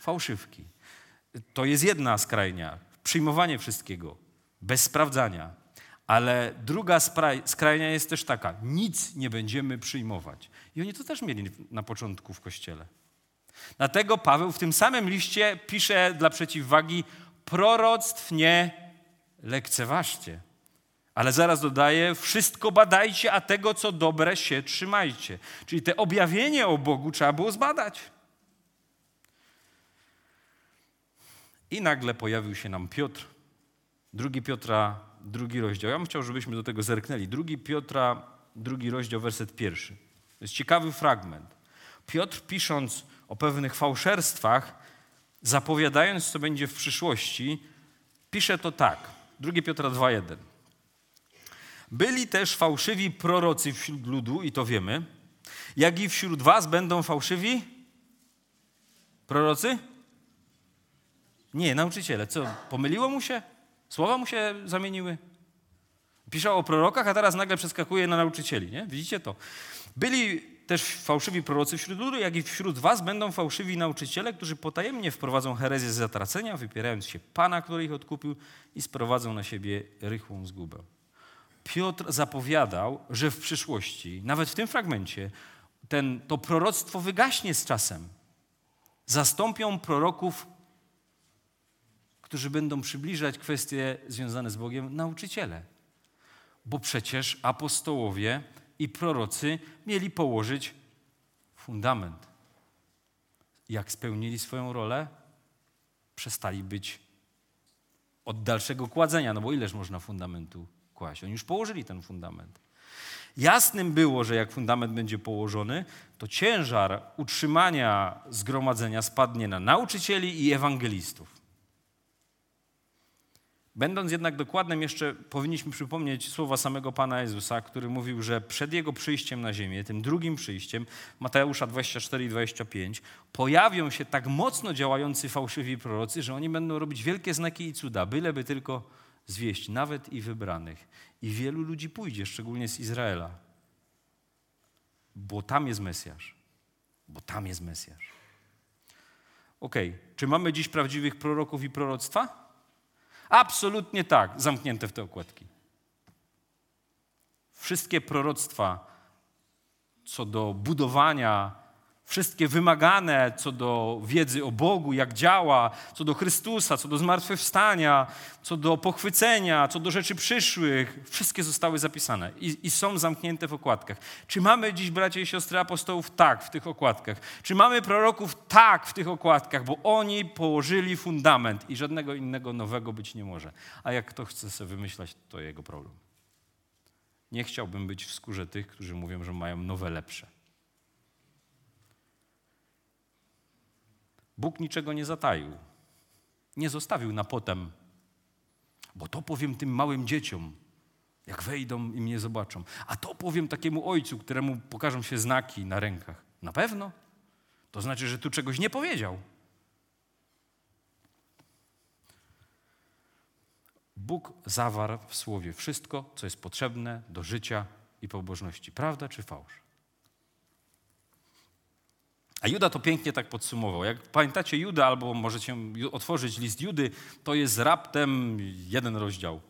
fałszywki. To jest jedna skrajnia, przyjmowanie wszystkiego, bez sprawdzania. Ale druga skrajnia jest też taka, nic nie będziemy przyjmować. I oni to też mieli na początku w kościele. Dlatego Paweł w tym samym liście pisze dla przeciwwagi: proroctw nie lekceważcie. Ale zaraz dodaje, wszystko badajcie, a tego, co dobre, się trzymajcie. Czyli te objawienie o Bogu trzeba było zbadać. I nagle pojawił się nam Piotr, drugi Piotra, drugi rozdział. Ja bym chciał, żebyśmy do tego zerknęli. Drugi Piotra, drugi rozdział, werset pierwszy. To jest ciekawy fragment. Piotr pisząc o pewnych fałszerstwach, zapowiadając, co będzie w przyszłości, pisze to tak. 2 Piotra 2,1. Byli też fałszywi prorocy wśród ludu, i to wiemy, jak i wśród was będą fałszywi prorocy? Nie, nauczyciele. Co, pomyliło mu się? Słowa mu się zamieniły? Piszał o prorokach, a teraz nagle przeskakuje na nauczycieli, nie? Widzicie to? Byli też fałszywi prorocy wśród ludu, jak i wśród was będą fałszywi nauczyciele, którzy potajemnie wprowadzą herezję z zatracenia, wypierając się Pana, który ich odkupił i sprowadzą na siebie rychłą zgubę. Piotr zapowiadał, że w przyszłości, nawet w tym fragmencie, ten, to proroctwo wygaśnie z czasem. Zastąpią proroków, którzy będą przybliżać kwestie związane z Bogiem, nauczyciele. Bo przecież apostołowie i prorocy mieli położyć fundament. Jak spełnili swoją rolę, przestali być od dalszego kładzenia, no bo ileż można fundamentu kłaść. Oni już położyli ten fundament. Jasnym było, że jak fundament będzie położony, to ciężar utrzymania zgromadzenia spadnie na nauczycieli i ewangelistów. Będąc jednak dokładnym, jeszcze powinniśmy przypomnieć słowa samego Pana Jezusa, który mówił, że przed Jego przyjściem na ziemię, tym drugim przyjściem, Mateusza 24 i 25, pojawią się tak mocno działający fałszywi prorocy, że oni będą robić wielkie znaki i cuda, byleby tylko zwieść, nawet i wybranych. I wielu ludzi pójdzie, szczególnie z Izraela, bo tam jest Mesjasz. Bo tam jest Mesjasz. Ok, czy mamy dziś prawdziwych proroków i proroctwa? Absolutnie tak, zamknięte w te okładki. Wszystkie proroctwa co do budowania Wszystkie wymagane co do wiedzy o Bogu, jak działa, co do Chrystusa, co do zmartwychwstania, co do pochwycenia, co do rzeczy przyszłych, wszystkie zostały zapisane i, i, są zamknięte w okładkach. Czy mamy dziś, bracia i siostry apostołów? Tak, w tych okładkach. Czy mamy proroków? Tak, w tych okładkach, bo oni położyli fundament i żadnego innego nowego być nie może. A jak kto chce sobie wymyślać, to jego problem. Nie chciałbym być w skórze tych, którzy mówią, że mają nowe, lepsze. Bóg niczego nie zataił. Nie zostawił na potem, bo to powiem tym małym dzieciom, jak wejdą i mnie zobaczą. A to powiem takiemu ojcu, któremu pokażą się znaki na rękach. Na pewno? To znaczy, że tu czegoś nie powiedział. Bóg zawarł w słowie wszystko, co jest potrzebne do życia i pobożności. Prawda czy fałsz? A Juda to pięknie tak podsumował. Jak pamiętacie Juda, albo możecie otworzyć list Judy, to jest raptem jeden rozdział.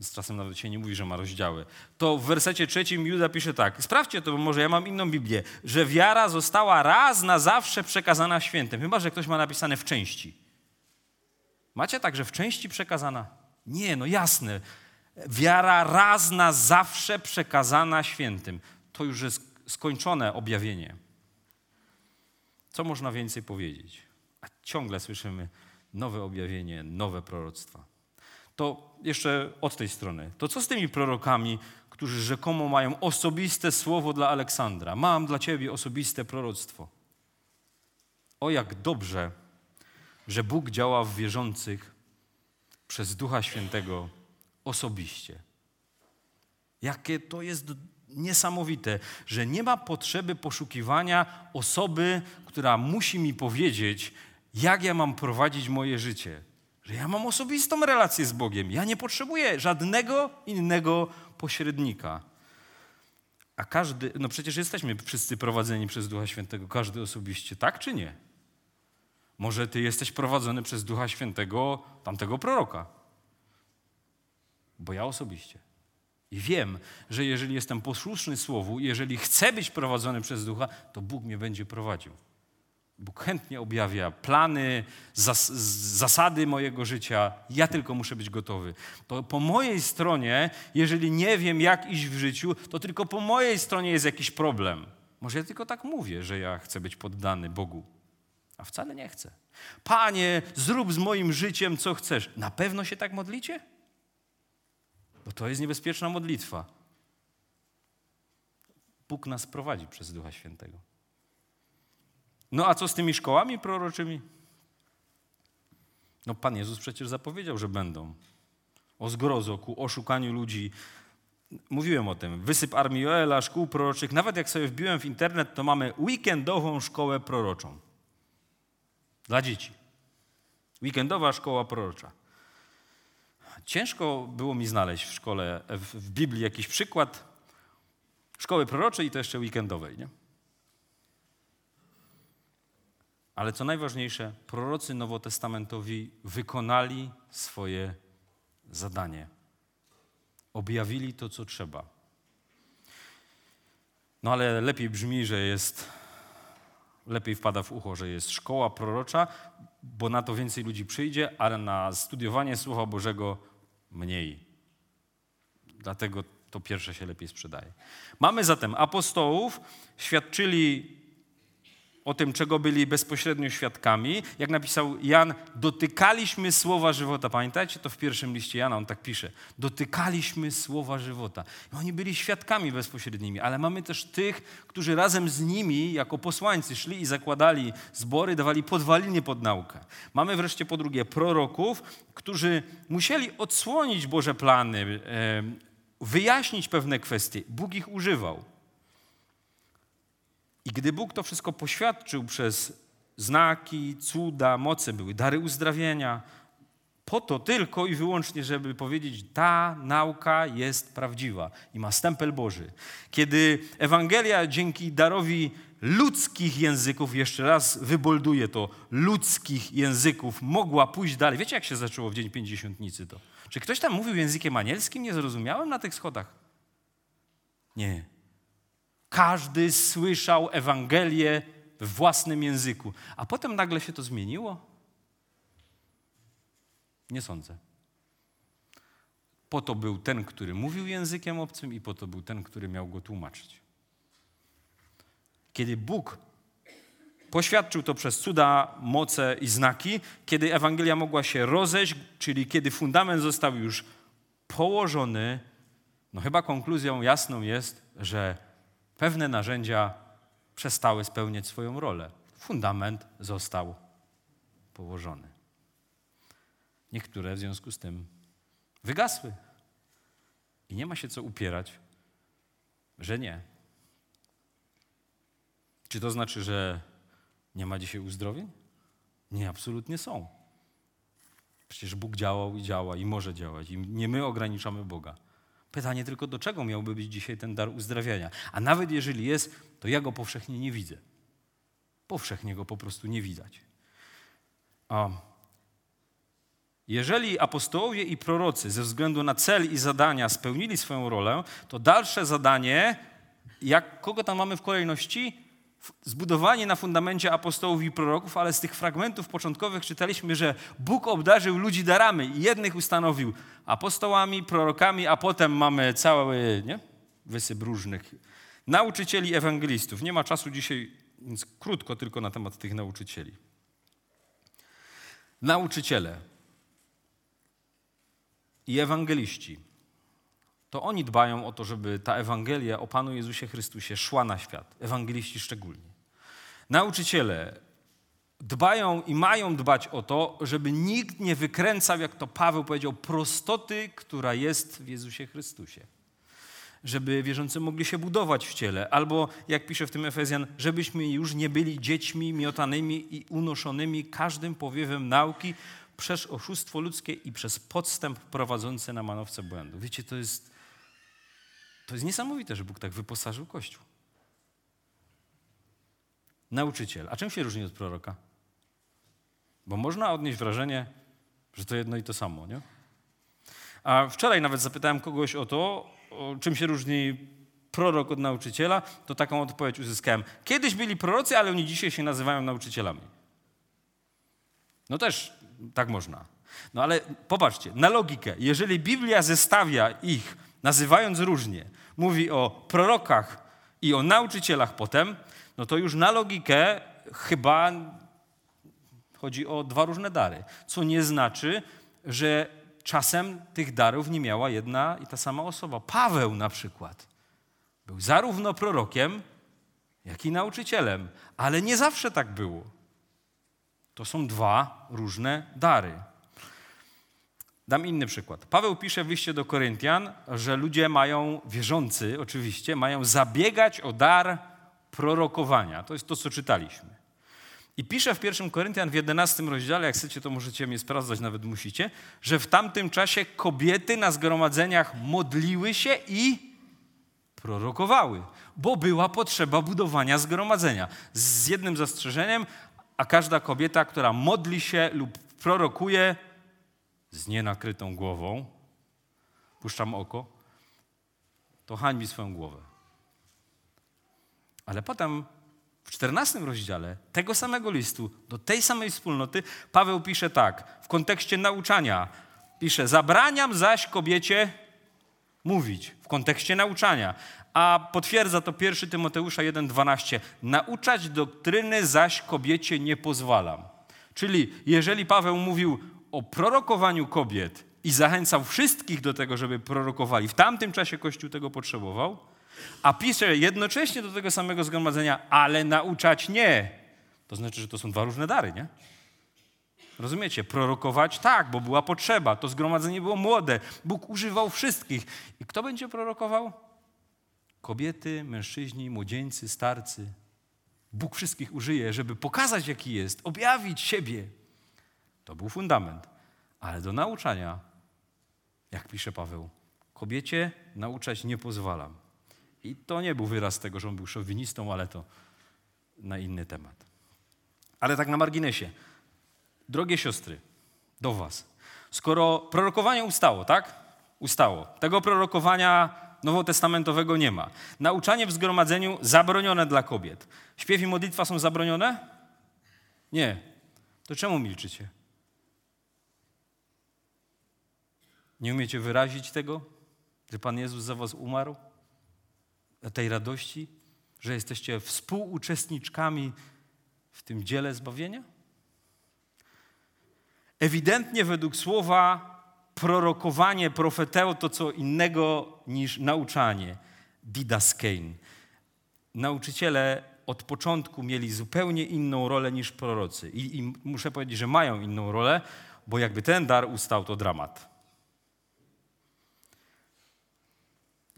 Z czasem nawet się nie mówi, że ma rozdziały. To w wersecie trzecim Juda pisze tak. Sprawdźcie to, bo może ja mam inną Biblię. Że wiara została raz na zawsze przekazana świętym. Chyba, że ktoś ma napisane w części. Macie także w części przekazana? Nie, no jasne. Wiara raz na zawsze przekazana świętym. To już jest skończone objawienie. Co można więcej powiedzieć? A ciągle słyszymy nowe objawienie, nowe proroctwa. To jeszcze od tej strony. To co z tymi prorokami, którzy rzekomo mają osobiste słowo dla Aleksandra? Mam dla ciebie osobiste proroctwo. O jak dobrze, że Bóg działa w wierzących przez Ducha Świętego osobiście. Jakie to jest niesamowite, że nie ma potrzeby poszukiwania osoby, która musi mi powiedzieć, jak ja mam prowadzić moje życie. Że ja mam osobistą relację z Bogiem. Ja nie potrzebuję żadnego innego pośrednika. A każdy, no przecież jesteśmy wszyscy prowadzeni przez Ducha Świętego, każdy osobiście, tak czy nie? Może ty jesteś prowadzony przez Ducha Świętego tamtego proroka. Bo ja osobiście. I wiem, że jeżeli jestem posłuszny Słowu, jeżeli chcę być prowadzony przez Ducha, to Bóg mnie będzie prowadził. Bóg chętnie objawia plany, zas zasady mojego życia. Ja tylko muszę być gotowy. To po mojej stronie, jeżeli nie wiem, jak iść w życiu, to tylko po mojej stronie jest jakiś problem. Może ja tylko tak mówię, że ja chcę być poddany Bogu, a wcale nie chcę. Panie, zrób z moim życiem, co chcesz. Na pewno się tak modlicie? Bo to jest niebezpieczna modlitwa. Bóg nas prowadzi przez Ducha Świętego. No a co z tymi szkołami proroczymi? No Pan Jezus przecież zapowiedział, że będą. O zgrozo, ku oszukaniu ludzi. Mówiłem o tym. Wysyp armii Joela, szkół proroczych. Nawet jak sobie wbiłem w internet, to mamy weekendową szkołę proroczą. Dla dzieci. Weekendowa szkoła prorocza. Ciężko było mi znaleźć w szkole, w Biblii jakiś przykład szkoły proroczej i to jeszcze weekendowej. Nie? Ale co najważniejsze, prorocy nowotestamentowi wykonali swoje zadanie. Objawili to, co trzeba. No ale lepiej brzmi, że jest, lepiej wpada w ucho, że jest szkoła prorocza, bo na to więcej ludzi przyjdzie, ale na studiowanie Słowa Bożego mniej. Dlatego to pierwsze się lepiej sprzedaje. Mamy zatem apostołów, świadczyli o tym, czego byli bezpośrednio świadkami. Jak napisał Jan, dotykaliśmy słowa żywota. Pamiętajcie to w pierwszym liście Jana, on tak pisze. Dotykaliśmy słowa żywota. I oni byli świadkami bezpośrednimi, ale mamy też tych, którzy razem z nimi, jako posłańcy, szli i zakładali zbory, dawali podwaliny pod naukę. Mamy wreszcie po drugie proroków, którzy musieli odsłonić Boże plany, wyjaśnić pewne kwestie. Bóg ich używał. I gdy Bóg to wszystko poświadczył przez znaki, cuda, moce, były dary uzdrawienia, po to tylko i wyłącznie, żeby powiedzieć, ta nauka jest prawdziwa i ma stempel Boży. Kiedy Ewangelia dzięki darowi ludzkich języków, jeszcze raz wybolduje to, ludzkich języków, mogła pójść dalej. Wiecie, jak się zaczęło w Dzień Pięćdziesiątnicy to? Czy ktoś tam mówił językiem anielskim? Nie zrozumiałem na tych schodach. Nie. Każdy słyszał Ewangelię w własnym języku. A potem nagle się to zmieniło? Nie sądzę. Po to był ten, który mówił językiem obcym, i po to był ten, który miał go tłumaczyć. Kiedy Bóg poświadczył to przez cuda, moce i znaki, kiedy Ewangelia mogła się rozejść, czyli kiedy fundament został już położony, no chyba konkluzją jasną jest, że pewne narzędzia przestały spełniać swoją rolę. Fundament został położony. Niektóre w związku z tym wygasły. I nie ma się co upierać, że nie. Czy to znaczy, że nie ma dzisiaj uzdrowień? Nie, absolutnie są. Przecież Bóg działał i działa i może działać. I nie my ograniczamy Boga. Pytanie tylko, do czego miałby być dzisiaj ten dar uzdrawiania? A nawet jeżeli jest, to ja go powszechnie nie widzę. Powszechnie go po prostu nie widać. A jeżeli apostołowie i prorocy ze względu na cel i zadania spełnili swoją rolę, to dalsze zadanie, jak kogo tam mamy w kolejności? Zbudowanie na fundamencie apostołów i proroków, ale z tych fragmentów początkowych czytaliśmy, że Bóg obdarzył ludzi darami jednych ustanowił apostołami, prorokami, a potem mamy cały nie? wysyp różnych nauczycieli, ewangelistów. Nie ma czasu dzisiaj, więc krótko tylko na temat tych nauczycieli. Nauczyciele i ewangeliści to oni dbają o to, żeby ta Ewangelia o Panu Jezusie Chrystusie szła na świat, ewangeliści szczególnie. Nauczyciele dbają i mają dbać o to, żeby nikt nie wykręcał, jak to Paweł powiedział, prostoty, która jest w Jezusie Chrystusie. Żeby wierzący mogli się budować w ciele, albo jak pisze w tym Efezjan, żebyśmy już nie byli dziećmi miotanymi i unoszonymi każdym powiewem nauki przez oszustwo ludzkie i przez podstęp prowadzący na manowce błędu. Wiecie, to jest to jest niesamowite, że Bóg tak wyposażył Kościół. Nauczyciel. A czym się różni od proroka? Bo można odnieść wrażenie, że to jedno i to samo, nie? A wczoraj nawet zapytałem kogoś o to, o czym się różni prorok od nauczyciela, to taką odpowiedź uzyskałem. Kiedyś byli prorocy, ale oni dzisiaj się nazywają nauczycielami. No też tak można. No ale popatrzcie, na logikę. Jeżeli Biblia zestawia ich nazywając różnie, mówi o prorokach i o nauczycielach potem, no to już na logikę chyba chodzi o dwa różne dary. Co nie znaczy, że czasem tych darów nie miała jedna i ta sama osoba. Paweł na przykład był zarówno prorokiem, jak i nauczycielem, ale nie zawsze tak było. To są dwa różne dary. Dam inny przykład. Paweł pisze w liście do Koryntian, że ludzie mają, wierzący oczywiście, mają zabiegać o dar prorokowania. To jest to, co czytaliśmy. I pisze w 1 Koryntian w 11 rozdziale, jak chcecie, to możecie mnie sprawdzać, nawet musicie, że w tamtym czasie kobiety na zgromadzeniach modliły się i prorokowały, bo była potrzeba budowania zgromadzenia. Z jednym zastrzeżeniem, a każda kobieta, która modli się lub prorokuje, z nienakrytą głową, puszczam oko, to hańbi swoją głowę. Ale potem w czternastym rozdziale tego samego listu, do tej samej wspólnoty, Paweł pisze tak, w kontekście nauczania. Pisze, zabraniam zaś kobiecie mówić, w kontekście nauczania. A potwierdza to 1 Tymoteusza 1,12. Nauczać doktryny zaś kobiecie nie pozwalam. Czyli jeżeli Paweł mówił o prorokowaniu kobiet i zachęcał wszystkich do tego, żeby prorokowali. W tamtym czasie Kościół tego potrzebował, a pisze jednocześnie do tego samego zgromadzenia, ale nauczać nie. To znaczy, że to są dwa różne dary, nie? Rozumiecie? Prorokować tak, bo była potrzeba. To zgromadzenie było młode. Bóg używał wszystkich. I kto będzie prorokował? Kobiety, mężczyźni, młodzieńcy, starcy. Bóg wszystkich użyje, żeby pokazać, jaki jest, objawić siebie. To był fundament. Ale do nauczania, jak pisze Paweł, kobiecie nauczać nie pozwalam. I to nie był wyraz tego, że on był szowinistą, ale to na inny temat. Ale tak na marginesie. Drogie siostry, do was. Skoro prorokowanie ustało, tak? Ustało. Tego prorokowania nowotestamentowego nie ma. Nauczanie w zgromadzeniu zabronione dla kobiet. Śpiew i modlitwa są zabronione? Nie. To czemu milczycie? Nie umiecie wyrazić tego, że Pan Jezus za was umarł? Tej radości, że jesteście współuczestniczkami w tym dziele zbawienia? Ewidentnie według słowa prorokowanie, profeteo to co innego niż nauczanie, didaskein. Nauczyciele od początku mieli zupełnie inną rolę niż prorocy. I, I, muszę powiedzieć, że mają inną rolę, bo jakby ten dar ustał, to dramat.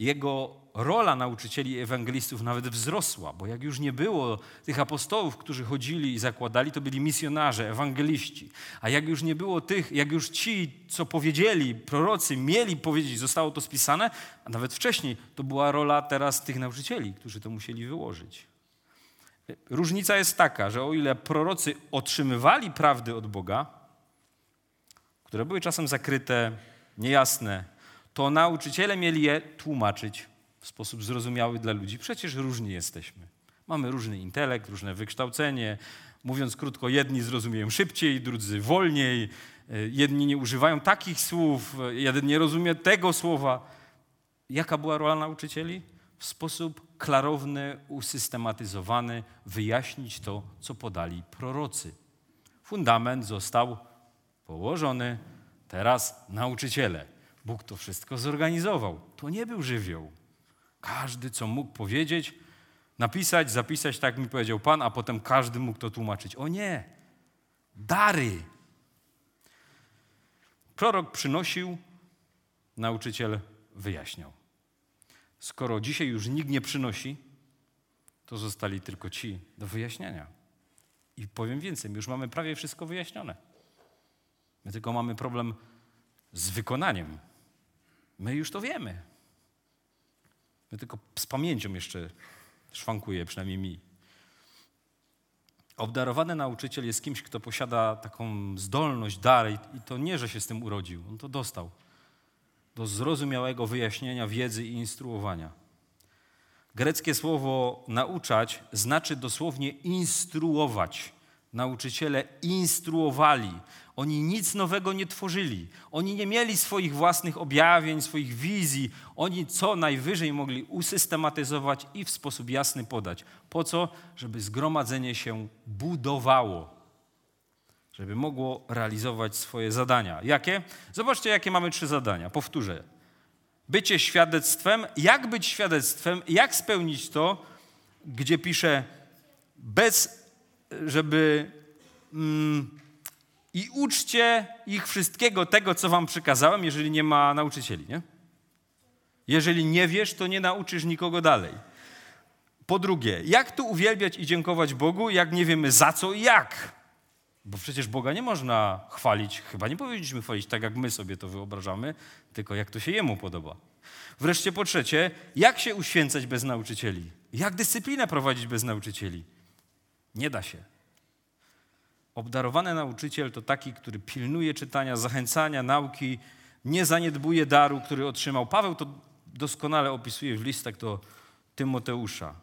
Jego rola nauczycieli ewangelistów nawet wzrosła, bo jak już nie było tych apostołów, którzy chodzili i zakładali, to byli misjonarze, ewangeliści. A jak już nie było tych, jak już ci, co powiedzieli, prorocy, mieli powiedzieć, zostało to spisane, a nawet wcześniej, to była rola teraz tych nauczycieli, którzy to musieli wyłożyć. Różnica jest taka, że o ile prorocy otrzymywali prawdy od Boga, które były czasem zakryte, niejasne, to nauczyciele mieli je tłumaczyć w sposób zrozumiały dla ludzi. Przecież różni jesteśmy. Mamy różny intelekt, różne wykształcenie. Mówiąc krótko, jedni zrozumieją szybciej, drudzy wolniej. Jedni nie używają takich słów, jeden nie rozumie tego słowa. Jaka była rola nauczycieli? W sposób klarowny, usystematyzowany wyjaśnić to, co podali prorocy. Fundament został położony, teraz nauczyciele Bóg to wszystko zorganizował. To nie był żywioł. Każdy, co mógł powiedzieć, napisać, zapisać, tak mi powiedział Pan, a potem każdy mógł to tłumaczyć. O nie! Dary! Prorok przynosił, nauczyciel wyjaśniał. Skoro dzisiaj już nikt nie przynosi, to zostali tylko ci do wyjaśniania. I powiem więcej, już mamy prawie wszystko wyjaśnione. My tylko mamy problem z wykonaniem. My już to wiemy. My tylko z pamięcią jeszcze szwankuje, przynajmniej mi. Obdarowany nauczyciel jest kimś, kto posiada taką zdolność, dar i to nie, że się z tym urodził. On to dostał. Do zrozumiałego wyjaśnienia wiedzy i instruowania. Greckie słowo nauczać znaczy dosłownie instruować. Nauczyciele instruowali. Oni nic nowego nie tworzyli. Oni nie mieli swoich własnych objawień, swoich wizji. Oni co najwyżej mogli usystematyzować i w sposób jasny podać. Po co? Żeby zgromadzenie się budowało. Żeby mogło realizować swoje zadania. Jakie? Zobaczcie, jakie mamy trzy zadania. Powtórzę. Bycie świadectwem. Jak być świadectwem? Jak spełnić to, gdzie pisze bez, żeby. Mm, i uczcie ich wszystkiego tego, co wam przykazałem, jeżeli nie ma nauczycieli, nie? Jeżeli nie wiesz, to nie nauczysz nikogo dalej. Po drugie, jak tu uwielbiać i dziękować Bogu, jak nie wiemy za co i jak? Bo przecież Boga nie można chwalić, chyba nie powinniśmy chwalić tak, jak my sobie to wyobrażamy, tylko jak to się Jemu podoba. Wreszcie po trzecie, jak się uświęcać bez nauczycieli? Jak dyscyplinę prowadzić bez nauczycieli? Nie da się. Obdarowany nauczyciel to taki, który pilnuje czytania, zachęcania, nauki, nie zaniedbuje daru, który otrzymał. Paweł to doskonale opisuje w listach do Tymoteusza.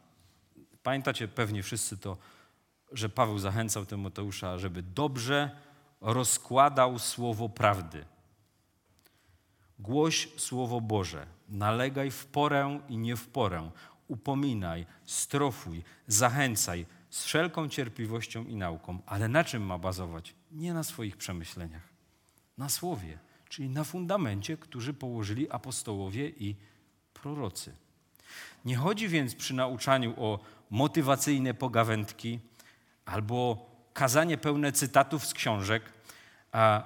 Pamiętacie pewnie wszyscy to, że Paweł zachęcał Tymoteusza, żeby dobrze rozkładał słowo prawdy. Głoś słowo Boże, nalegaj w porę i nie w porę, upominaj, strofuj, zachęcaj, z wszelką cierpliwością i nauką. Ale na czym ma bazować? Nie na swoich przemyśleniach, na słowie, czyli na fundamencie, który położyli apostołowie i prorocy. Nie chodzi więc przy nauczaniu o motywacyjne pogawędki albo kazanie pełne cytatów z książek,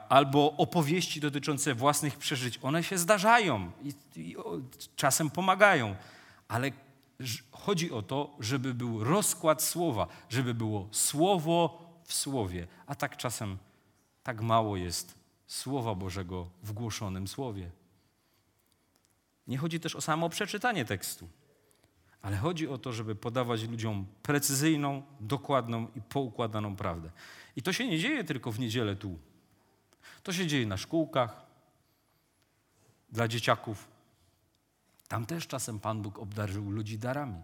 albo opowieści dotyczące własnych przeżyć. One się zdarzają i, i czasem pomagają, ale chodzi o to, żeby był rozkład słowa, żeby było słowo w słowie, a tak czasem tak mało jest Słowa Bożego w głoszonym słowie. Nie chodzi też o samo przeczytanie tekstu, ale chodzi o to, żeby podawać ludziom precyzyjną, dokładną i poukładaną prawdę. I to się nie dzieje tylko w niedzielę tu. To się dzieje na szkółkach, dla dzieciaków, Tam też czasem Pan Bóg obdarzył ludzi darami.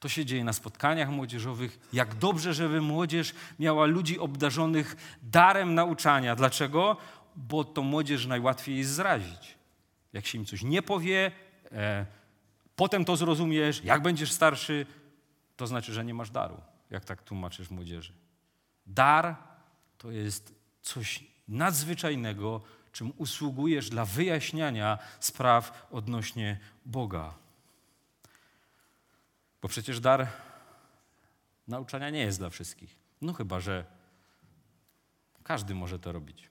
To się dzieje na spotkaniach młodzieżowych. Jak dobrze, żeby młodzież miała ludzi obdarzonych darem nauczania. Dlaczego? Bo to młodzież najłatwiej jest zrazić. Jak się im coś nie powie, e, potem to zrozumiesz, jak będziesz starszy, to znaczy, że nie masz daru. Jak tak tłumaczysz młodzieży? Dar to jest coś nadzwyczajnego, czym usługujesz dla wyjaśniania spraw odnośnie Boga. Bo przecież dar nauczania nie jest dla wszystkich. No chyba, że każdy może to robić.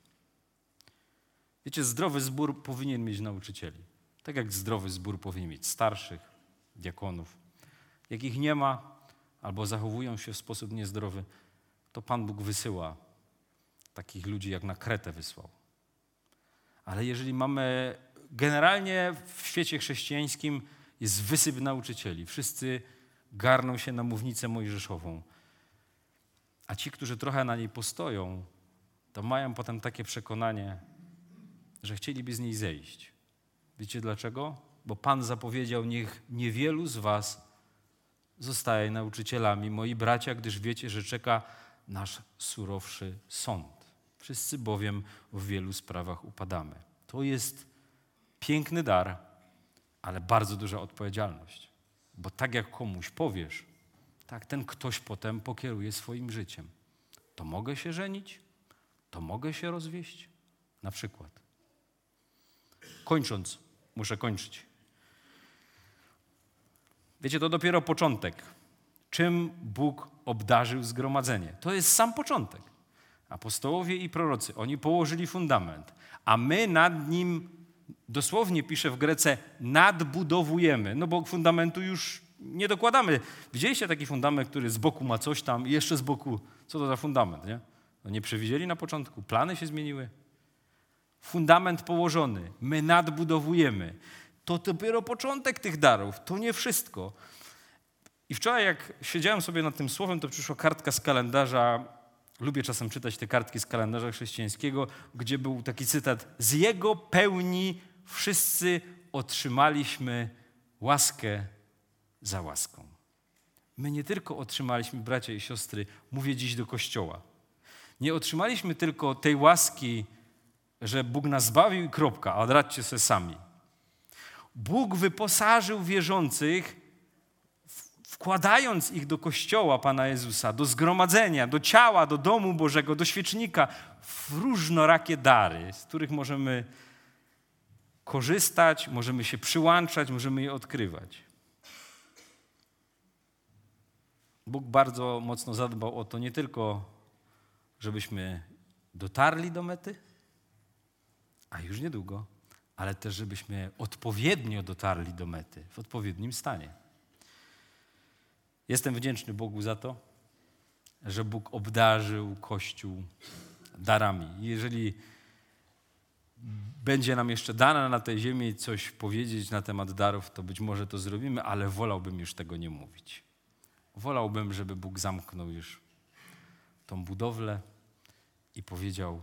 Wiecie, zdrowy zbór powinien mieć nauczycieli. Tak jak zdrowy zbór powinien mieć starszych, diakonów. Jak ich nie ma albo zachowują się w sposób niezdrowy, to Pan Bóg wysyła takich ludzi, jak na Kretę wysłał. Ale jeżeli mamy generalnie w świecie chrześcijańskim jest wysyp nauczycieli, wszyscy garną się na mównicę mojżeszową, a ci, którzy trochę na niej postoją, to mają potem takie przekonanie, że chcieliby z niej zejść. Wiecie dlaczego? Bo Pan zapowiedział, niech niewielu z was zostaje nauczycielami, moi bracia, gdyż wiecie, że czeka nasz surowszy sąd. Wszyscy bowiem w wielu sprawach upadamy. To jest piękny dar, ale bardzo duża odpowiedzialność. Bo tak jak komuś powiesz, tak ten ktoś potem pokieruje swoim życiem. To mogę się żenić, to mogę się rozwieść. Na przykład. Kończąc, muszę kończyć. Wiecie, to dopiero początek. Czym Bóg obdarzył zgromadzenie? To jest sam początek. Apostołowie i prorocy, oni położyli fundament, a my nad nim, dosłownie pisze w Grece, nadbudowujemy, no bo fundamentu już nie dokładamy. Widzieliście taki fundament, który z boku ma coś tam i jeszcze z boku, co to za fundament, nie? No nie przewidzieli na początku, plany się zmieniły. Fundament położony, my nadbudowujemy. To dopiero początek tych darów, to nie wszystko. I wczoraj, jak siedziałem sobie nad tym słowem, to przyszła kartka z kalendarza Lubię czasem czytać te kartki z kalendarza chrześcijańskiego, gdzie był taki cytat: Z jego pełni wszyscy otrzymaliśmy łaskę za łaską. My nie tylko otrzymaliśmy, bracia i siostry, mówię dziś do kościoła, nie otrzymaliśmy tylko tej łaski, że Bóg nas zbawił i kropka, a odradźcie sobie sami. Bóg wyposażył wierzących wkładając ich do kościoła Pana Jezusa, do zgromadzenia, do ciała, do domu Bożego, do świecznika, w różnorakie dary, z których możemy korzystać, możemy się przyłączać, możemy je odkrywać. Bóg bardzo mocno zadbał o to nie tylko, żebyśmy dotarli do mety, a już niedługo, ale też, żebyśmy odpowiednio dotarli do mety, w odpowiednim stanie. Jestem wdzięczny Bogu za to, że Bóg obdarzył Kościół darami. Jeżeli będzie nam jeszcze dane na tej ziemi coś powiedzieć na temat darów, to być może to zrobimy, ale wolałbym już tego nie mówić. Wolałbym, żeby Bóg zamknął już tą budowlę i powiedział: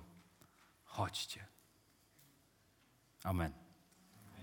chodźcie. Amen.